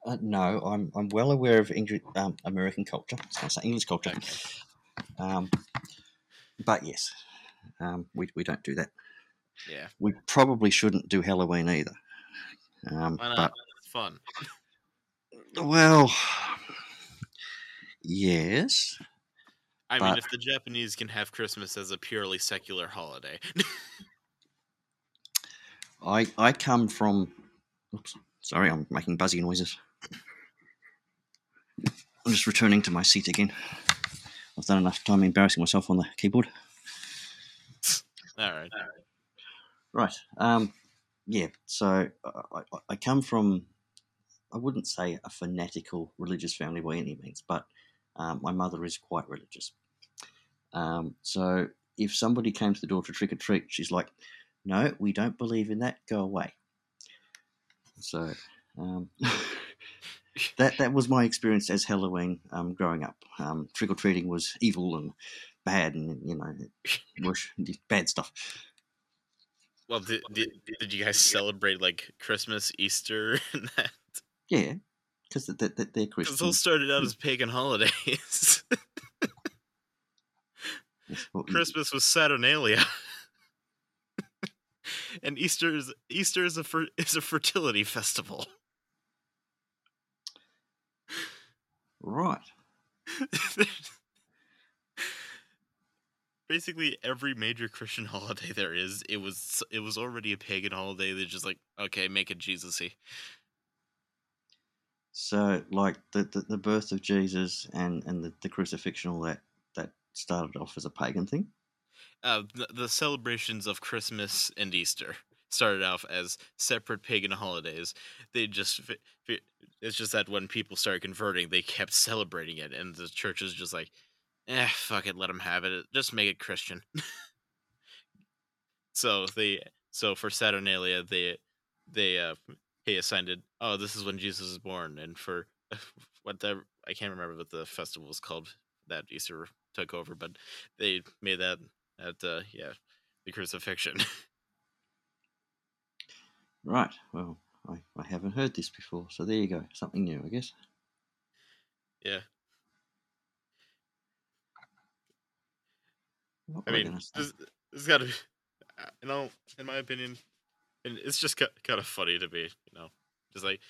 Uh, no, I'm I'm well aware of English, um, American culture. I was going to say English culture, Okay. um, but yes, um, we we don't do that. Yeah. We probably shouldn't do Halloween either. Um, but fun. well, yes, I mean, if the Japanese can have Christmas as a purely secular holiday, I I come from. Oops, sorry, I'm making buzzy noises. I'm just returning to my seat again. I've done enough time embarrassing myself on the keyboard. all right. Right. Um, yeah. So uh, I, I, I come from, I wouldn't say a fanatical religious family by any means, but um, my mother is quite religious. Um, so if somebody came to the door to trick or treat, she's like, "No, we don't believe in that. Go away." So um, that that was my experience as Halloween um, growing up. Um, trick or treating was evil and bad, and you know, worse, bad stuff. Well, did, did did you guys celebrate like Christmas, Easter, and that? Yeah, because they, they, they're Because Christian. those started out hmm. as pagan holidays. Yes, well, y- Christmas was Saturnalia, and Easter is Easter is a fer- is a fertility festival. Right. Basically, every major Christian holiday there is, it was it was already a pagan holiday. They're just like, okay, make it Jesus-y. So, like the, the, the birth of Jesus and, and the, the crucifixion, all that, that started off as a pagan thing. uh, the, the celebrations of Christmas and Easter started off as separate pagan holidays. They just it's just that when people started converting, they kept celebrating it, and the church is just like, eh, fuck it, let them have it. Just make it Christian. so they so for Saturnalia they they uh he assigned it. Oh, this is when Jesus was born, and for what the I can't remember what the festival was called that Easter took over, but they made that at uh yeah the crucifixion Right. Well, I, I haven't heard this before. So there you go. Something new, I guess. yeah What i mean this, this gotta be uh, you know in my opinion and it's just kind of funny to me you know just like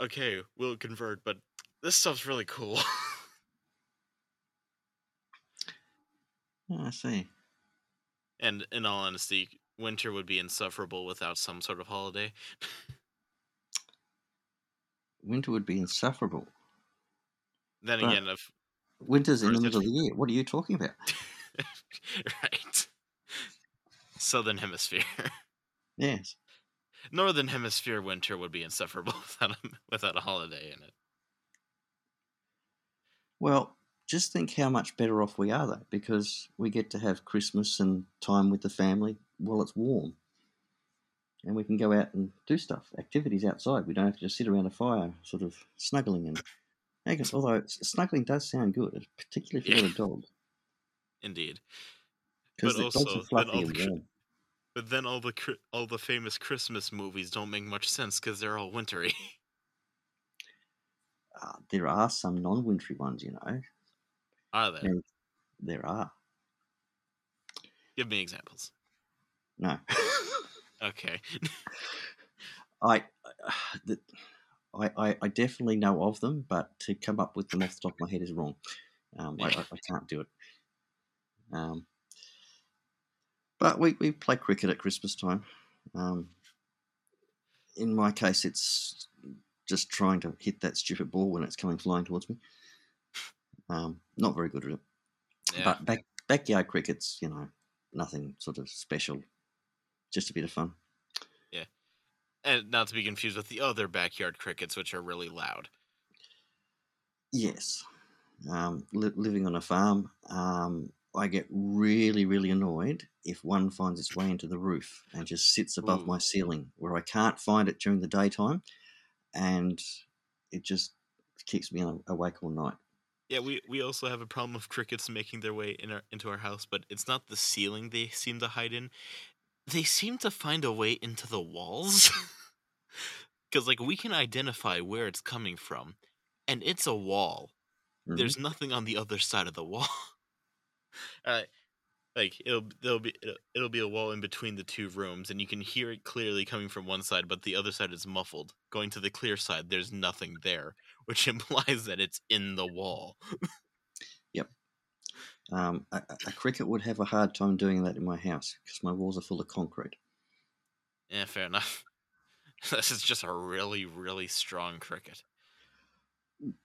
okay we'll convert but this stuff's really cool Oh, I see. and in all honesty winter would be insufferable without some sort of holiday Winter would be insufferable. then But- again if Winter's in the middle of the year. What are you talking about? right Southern Hemisphere. Yes. Northern Hemisphere winter would be insufferable without a, without a holiday in it. Well, just think how much better off we are, though, because we get to have Christmas and time with the family while it's warm. And we can go out and do stuff, activities outside. We don't have to just sit around a fire, sort of snuggling and. I guess, although snuggling does sound good, particularly if you're got a dog, Indeed. because But the dogs also, are fluffy and warm. But then all the all the famous Christmas movies don't make much sense because they're all wintry. Uh, there are some non-wintry ones, you know. Are there? Yeah. There are. Give me examples. No. Okay. I, the, I, I, I definitely know of them, but to come up with them off the top of my head is wrong. Um, I, I, I can't do it. Um, but we, we play cricket at Christmas time. Um, in my case, it's just trying to hit that stupid ball when it's coming flying towards me. Um, not very good at it. Yeah. But back, backyard cricket's, you know, nothing sort of special. Just a bit of fun. Yeah. And not to be confused with the other backyard crickets, which are really loud. Yes. Um, li- living on a farm, um, I get really, really annoyed if one finds its way into the roof and just sits above my ceiling where I can't find it during the daytime and it just keeps me awake all night. Yeah, we, we also have a problem of crickets making their way in our, into our house, but it's not the ceiling they seem to hide in. They seem to find a way into the walls. Because, like, we can identify where it's coming from, and it's a wall. Mhm. There's nothing on the other side of the wall. uh, like it'll there'll be it'll, it'll be a wall in between the two rooms, and you can hear it clearly coming from one side, but the other side is muffled. Going to the clear side, there's nothing there, which implies that it's in the wall. Yep. Um, a, a- a cricket would have a hard time doing that in my house because my walls are full of concrete. Yeah, fair enough. this is just a really, really strong cricket.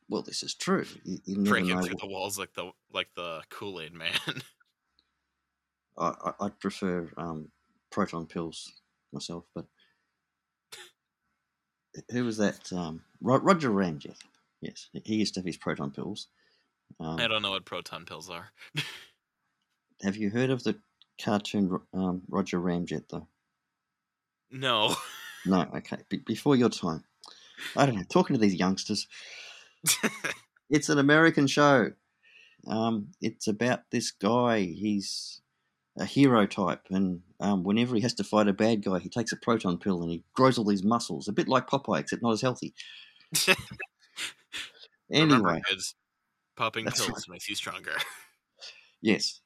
Well, this is true. You, you Breaking through the walls like the like the Kool Aid Man. I, I, I'd prefer um, proton pills myself, but who was that? Um, Ro- Roger Ramjet. Yes, he- he used to have his proton pills. Um, I don't know what proton pills are. have you heard of the cartoon um, Roger Ramjet, though? No. No, okay. Be- before your time. I don't know. Talking to these youngsters, it's an American show. Um, it's about this guy. He's a hero type, and um, whenever he has to fight a bad guy, he takes a proton pill and he grows all these muscles, a bit like Popeye, except not as healthy. Anyway, kids, popping pills right. makes you stronger. yes,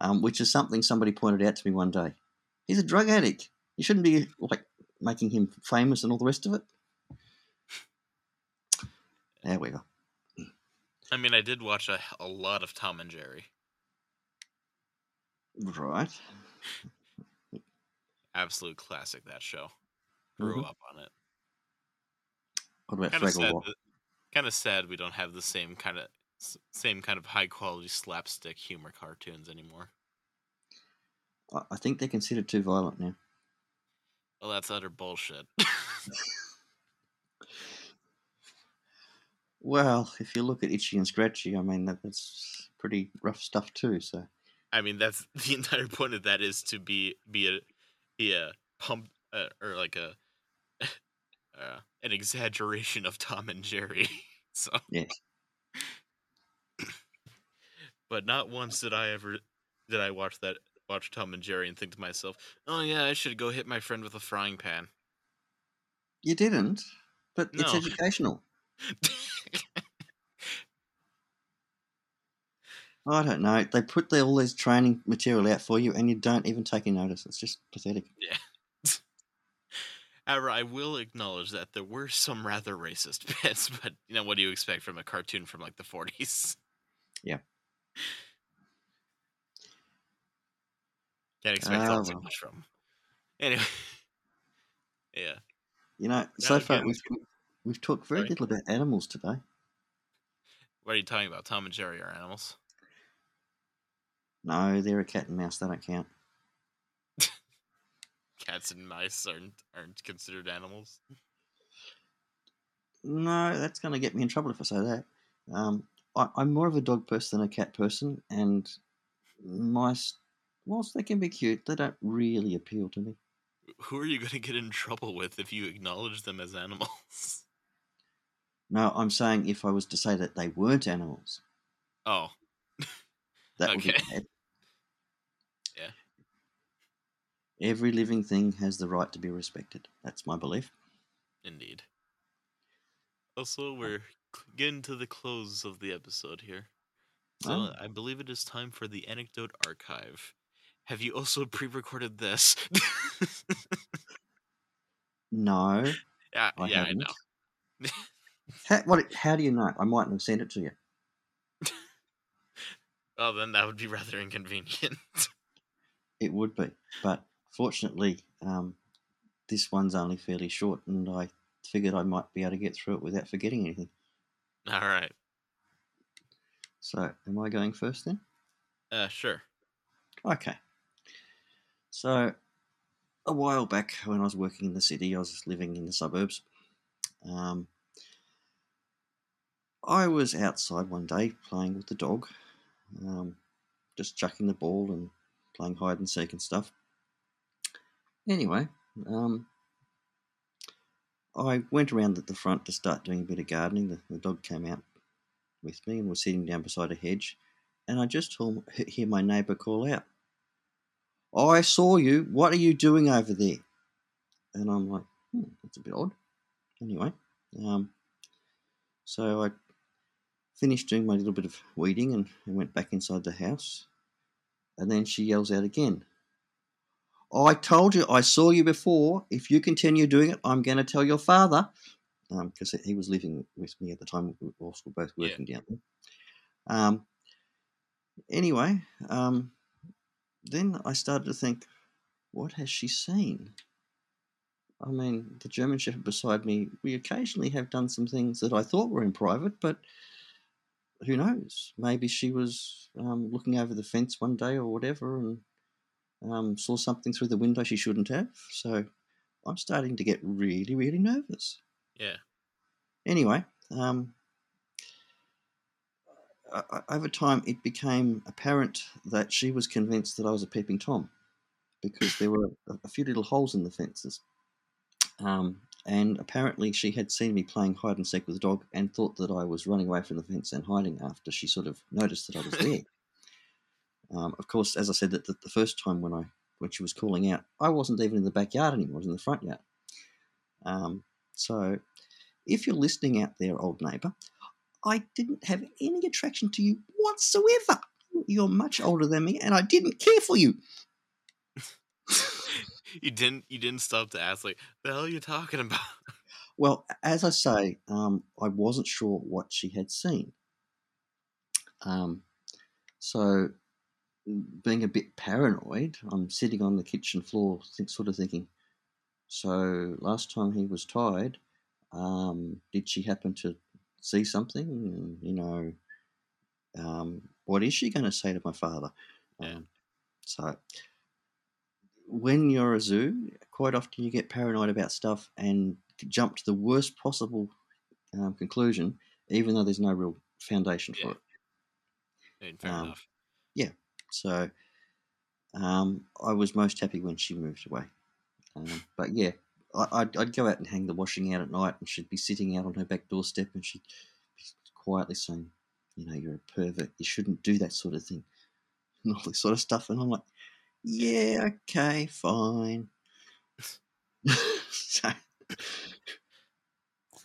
um, which is something somebody pointed out to me one day. He's a drug addict. You shouldn't be like making him famous and all the rest of it. However, I mean, I did watch a, a lot of Tom and Jerry. right. Absolute classic, that show. Grew Mhm. up on it. What about Kind of Fraggle sad. That, kind of sad we don't have the same kind of same kind of high quality slapstick humor cartoons anymore. I- I think they're considered too violent now. Well, that's utter bullshit. Well, if you look at Itchy and Scratchy, I mean that, that's pretty rough stuff too. So I mean, that's the entire point of that is to be be a be a pump uh, or like a uh, an exaggeration of Tom and Jerry. so, yes, but not once did I ever did I watch that watch Tom and Jerry and think to myself, "Oh yeah, I should go hit my friend with a frying pan." you didn't, but it's educational. I don't know. They put all this training material out for you, and you don't even take any notice. It's just pathetic. Yeah. However, I will acknowledge that there were some rather racist bits, but you know, what do you expect from a cartoon from like the 40s? Yeah. Can't expect Ah, all well. much from. Anyway, yeah. You know, Now so far we've we've talked very Sorry? little about animals today. What are you talking about? Tom and Jerry are animals. No, they're a cat and mouse. They don't count. cats and mice aren't aren't considered animals. No, that's going to get me in trouble if I say that. Um, I, I'm more of a dog person than a cat person, and mice, whilst they can be cute, they don't really appeal to me. Who are you going to get in trouble with if you acknowledge them as animals? No, I'm saying if I was to say that they weren't animals, Oh, that would be Okay. bad. Yeah. Every living thing has the right to be respected. That's my belief. indeed. Also, we're getting to the close of the episode here. So Oh. I believe it is time for the anecdote archive. Have you also pre-recorded this? No, yeah, I yeah, I haven't. know. How, what, how do you know? I mightn't have sent it to you. Well, then that would be rather inconvenient. It would be, but fortunately, um, this one's only fairly short, and I figured I might be able to get through it without forgetting anything. All right. So, am I going first then? Uh, sure. Okay. So, a while back when I was working in the city, I was living in the suburbs. Um, I was outside one day playing with the dog, um, just chucking the ball and playing hide and seek and stuff. Anyway, um, I went around at the front to start doing a bit of gardening. The, the dog came out with me and was sitting down beside a hedge, and I just hear my neighbour call out, I saw you. What are you doing over there? And I'm like, hmm, that's a bit odd. Anyway, um, so I finished doing my little bit of weeding and, and went back inside the house. And then she yells out again, I told you, I saw you before. If you continue doing it, I'm going to tell your father. Because he was living with me at the time. We were also both Yeah. working down there. Um, anyway, um, then I started to think, what has she seen? I mean, the German Shepherd beside me, we occasionally have done some things that I thought were in private, but who knows? Maybe she was um, looking over the fence one day or whatever and um, saw something through the window she shouldn't have. So I'm starting to get really, really nervous. Yeah. Anyway, um, over time it became apparent that she was convinced that I was a peeping Tom because there were a, a few little holes in the fences. Um, and apparently she had seen me playing hide and seek with the dog and thought that I was running away from the fence and hiding after she sort of noticed that I was there. um, of course, as I said, that the, the first time when I when she was calling out, I wasn't even in the backyard anymore; I was in the front yard. Um, so, if you're listening out there, old neighbour, I didn't have any attraction to you whatsoever. You're much older than me, and I didn't care for you. you didn't you didn't stop to ask like the hell are you talking about? Well, as I say, um, I wasn't sure what she had seen. Um, so, being a bit paranoid, I'm sitting on the kitchen floor, think, sort of thinking. So last time he was tied, um, did she happen to see something? You know, um, what is she going to say to my father? Yeah. Um, so when you're a zoo, quite often you get paranoid about stuff and jump to the worst possible um, conclusion, even though there's no real foundation for it. Mean, fair Um, enough. Yeah. So um, I was most happy when she moved away. Um, but yeah, I, I'd, I'd go out and hang the washing out at night, and she'd be sitting out on her back doorstep, and she'd be quietly saying, "You know, you're a pervert. You shouldn't do that sort of thing," and all this sort of stuff. And I'm like, "Yeah, okay, fine." so,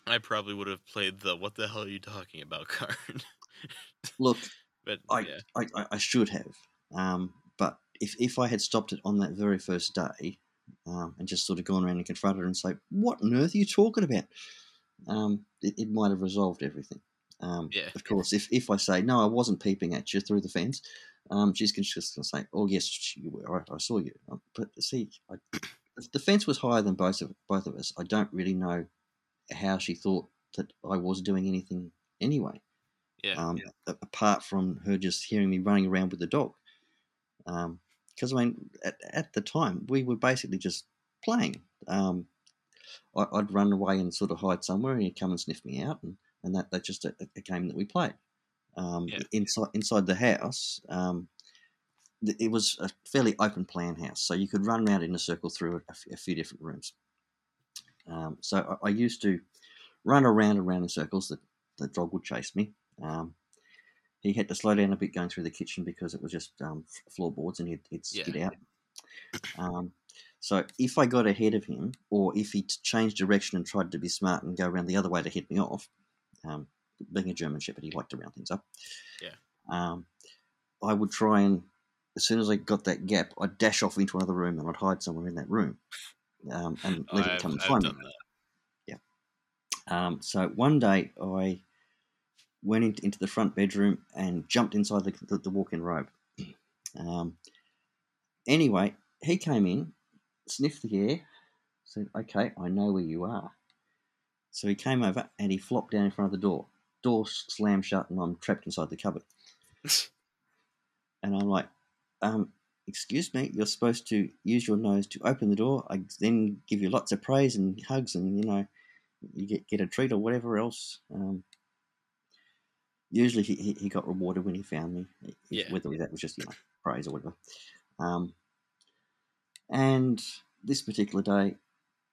I probably would have played the "What the hell are you talking about?" card. look, but I, yeah, I, I, I should have. Um, but if, if I had stopped it on that very first day um, and just sort of gone around and confronted her and say, What on earth are you talking about? Um, it, it might have resolved everything. Um, Yeah. Of course, if, if I say, No, I wasn't peeping at you through the fence, um, she's just going to say, Oh, yes, you were. I, I saw you. Um, But see, I, the fence was higher than both of, both of us. I don't really know how she thought that I was doing anything anyway yeah, um, a- apart from her just hearing me running around with the dog. Because I mean, at, at the time we were basically just playing. Um, I, I'd run away and sort of hide somewhere, and he'd come and sniff me out, and, and that that's just a, a game that we played. Um, Yeah. Inside inside the house, um, it was a fairly open plan house, so you could run around in a circle through a, f- a few different rooms. Um, so I, I used to run around and around in circles. The, the dog would chase me. Um, he had to slow down a bit going through the kitchen because it was just um, floorboards and he'd, he'd Yeah. skid out. Um, so if I got ahead of him, or if he changed direction and tried to be smart and go around the other way to hit me off, um, being a German Shepherd, he liked to round things up. Yeah. Um, I would try and, as soon as I got that gap, I'd dash off into another room and I'd hide somewhere in that room, um, and let it I've, come and find me. that. Um, so one day I went in, into the front bedroom and jumped inside the, the, the walk-in robe. Um, anyway, he came in, sniffed the air, said, "Okay, I know where you are." So he came over and he flopped down in front of the door. Door slammed shut, and I'm trapped inside the cupboard. And I'm like, um, "Excuse me, you're supposed to use your nose to open the door. I then give you lots of praise and hugs, and you know." you get get a treat or whatever else. Um, usually he, he, he got rewarded when he found me, Yeah. whether that was just you know praise or whatever. Um, and this particular day,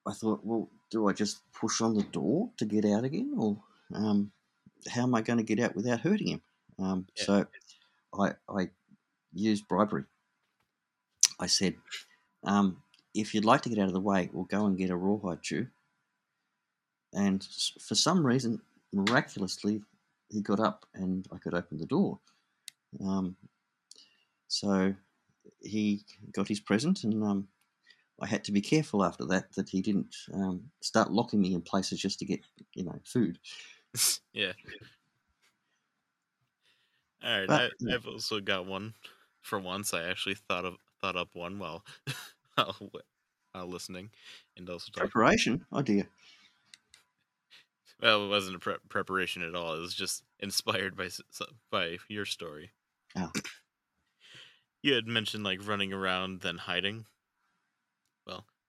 I thought, well, do I just push on the door to get out again, or um, how am I going to get out without hurting him? Um, Yeah. So I I used bribery. I said, um, if you'd like to get out of the way, we'll go and get a rawhide chew and for some reason, miraculously, he got up and I could open the door. Um, so he got his present, and um, I had to be careful after that that he didn't um, start locking me in places just to get you know food. yeah. All right, But, I, yeah. I've also got one. For once, I actually thought of thought up one while while, while listening, and also talking. Preparation, oh dear. Well, it wasn't a pre- preparation at all. It was just inspired by by your story. Oh. You had mentioned like running around then hiding.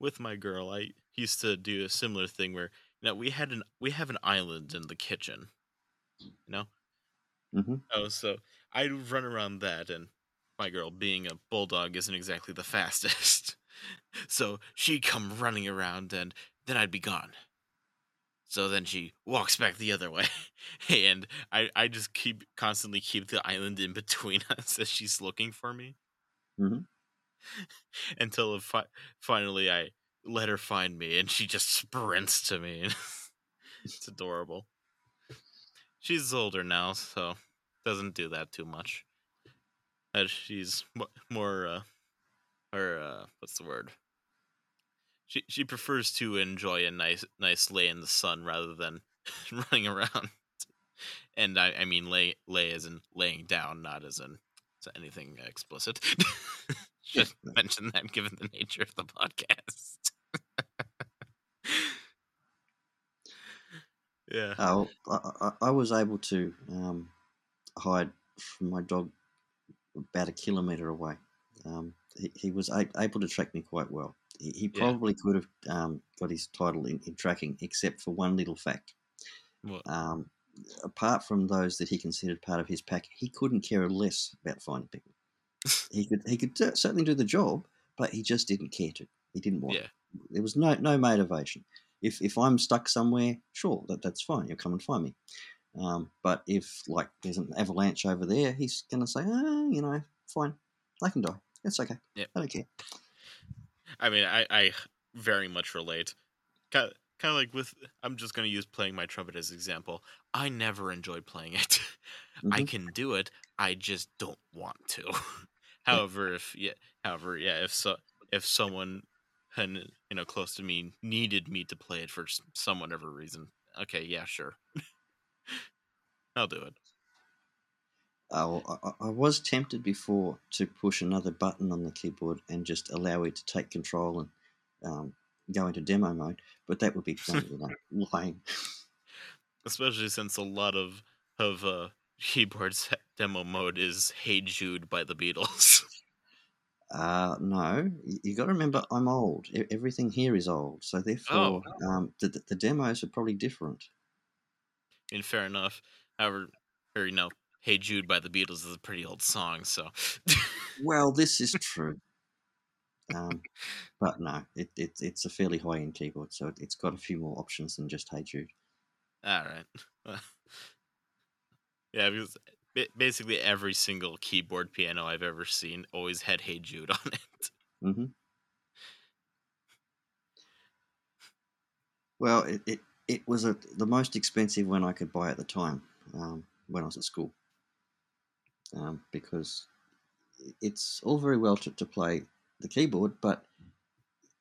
With my girl, I used to do a similar thing where you know we had an we have an island in the kitchen. You know. hmm Oh, so I'd run around that, and my girl, being a bulldog, isn't exactly the fastest. so she'd come running around, and then I'd be gone. So then she walks back the other way, and I, I just keep constantly keep the island in between us as she's looking for me. Mhm. Until fi- finally I let her find me, and she just sprints to me. it's adorable. She's older now, so doesn't do that too much. As she's more, uh, or uh, what's the word? She she prefers to enjoy a nice nice lay in the sun rather than running around. And I I mean lay lay as in laying down, not as in anything explicit. Just mention that given the nature of the podcast. yeah. Oh, I, I, I was able to um, hide from my dog about a kilometre away. Um, he, he was a- able to track me quite well. He, he Yeah. probably could have um, got his title in, in tracking, except for one little fact. What? Um, apart from those that he considered part of his pack, he couldn't care less about finding people. He could he could certainly do the job, but he just didn't care to. He didn't want. Yeah. it. There was no no motivation. If if I'm stuck somewhere, sure, that that's fine. You'll come and find me. Um, but if like there's an avalanche over there, he's gonna say, ah, you know, fine, I can die. It's okay. Yep. I don't care. I mean, I, I very much relate. Kind of, kind of like with, I'm just going to use playing my trumpet as example. I never enjoyed playing it. I Mhm. can do it. I just don't want to. however, if yeah, however, yeah, if so, if someone and you know close to me needed me to play it for some whatever reason, okay, yeah, sure, I'll do it. Uh, I, I- I was tempted before to push another button on the keyboard and just allow it to take control and um, go into demo mode, but that would be kind of, you know, lame. Especially since a lot of of uh, keyboards demo mode is "Hey Jude" by the Beatles. Uh, no, you, got to remember I'm old. Everything here is old, so therefore um, the, the- the demos are probably different. And fair enough. However, or you know, "Hey Jude" by the Beatles is a pretty old song, so Well, this is true. Um, but no, it, it, it's a fairly high end keyboard, so it, it's got a few more options than just Hey Jude. all right. yeah, because basically every single keyboard piano I've ever seen always had "Hey Jude" on it. hmm Well, it, it, it was a, the most expensive one I could buy at the time um, when I was at school. Um, because it's all very well to, to play the keyboard, but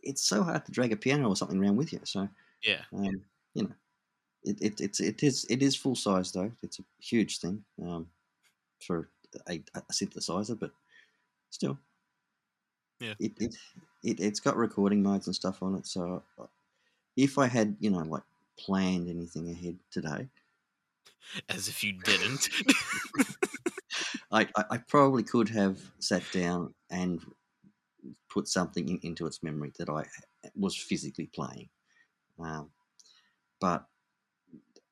it's so hard to drag a piano or something around with you. So, Yeah, um, you know, it, it, it's, it, is, it is full size, though. It's a huge thing um, for a, a synthesizer, but still. Yeah. It, it, it, it's got recording modes and stuff on it. So uh, if I had, you know, like planned anything ahead today, as if you didn't. I, I, I probably could have sat down and put something in, into its memory that I was physically playing. Um, but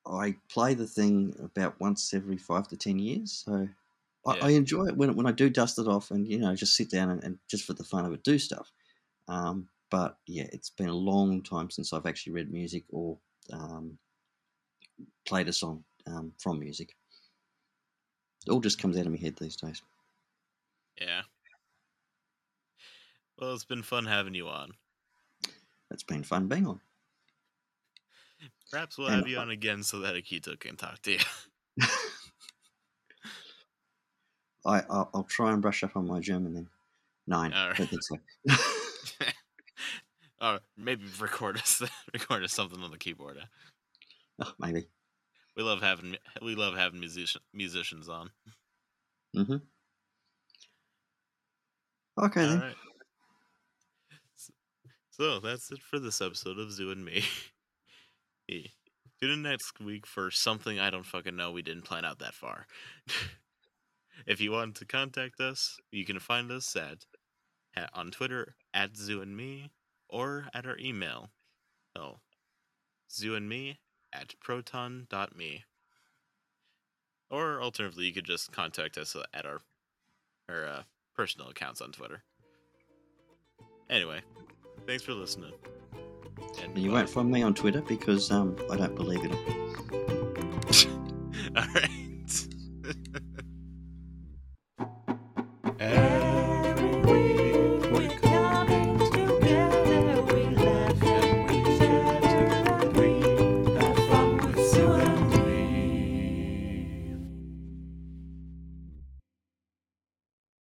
I play the thing about once every five to ten years, so I, Yeah. I enjoy it when when I do dust it off and you know just sit down and, and just for the fun of it do stuff. Um, but yeah, it's been a long time since I've actually read music or um, played a song um, from music. It all just comes out of my head these days. yeah. Well, it's been fun having you on. It's been fun being on. Perhaps we'll And have you on again so that Akito can talk to you. I, I'll, I'll try and brush up on my German then. Nine. All I don't think so. or maybe record us record us something on the keyboard. huh? Oh, maybe. We love having we love having musician, musicians on. hmm Okay All then. right. S- So that's it for this episode of Zoo and Me. Tune in next week for something I don't fucking know. We didn't plan out that far. if you want to contact us, you can find us at, at on Twitter at Zoo and Me or at our email. Oh, Zoo and Me at proton.me. Or alternatively, you could just contact us at our our uh, personal accounts on Twitter. Anyway, thanks for listening. And you won't find me on Twitter because um, I don't believe it. All right.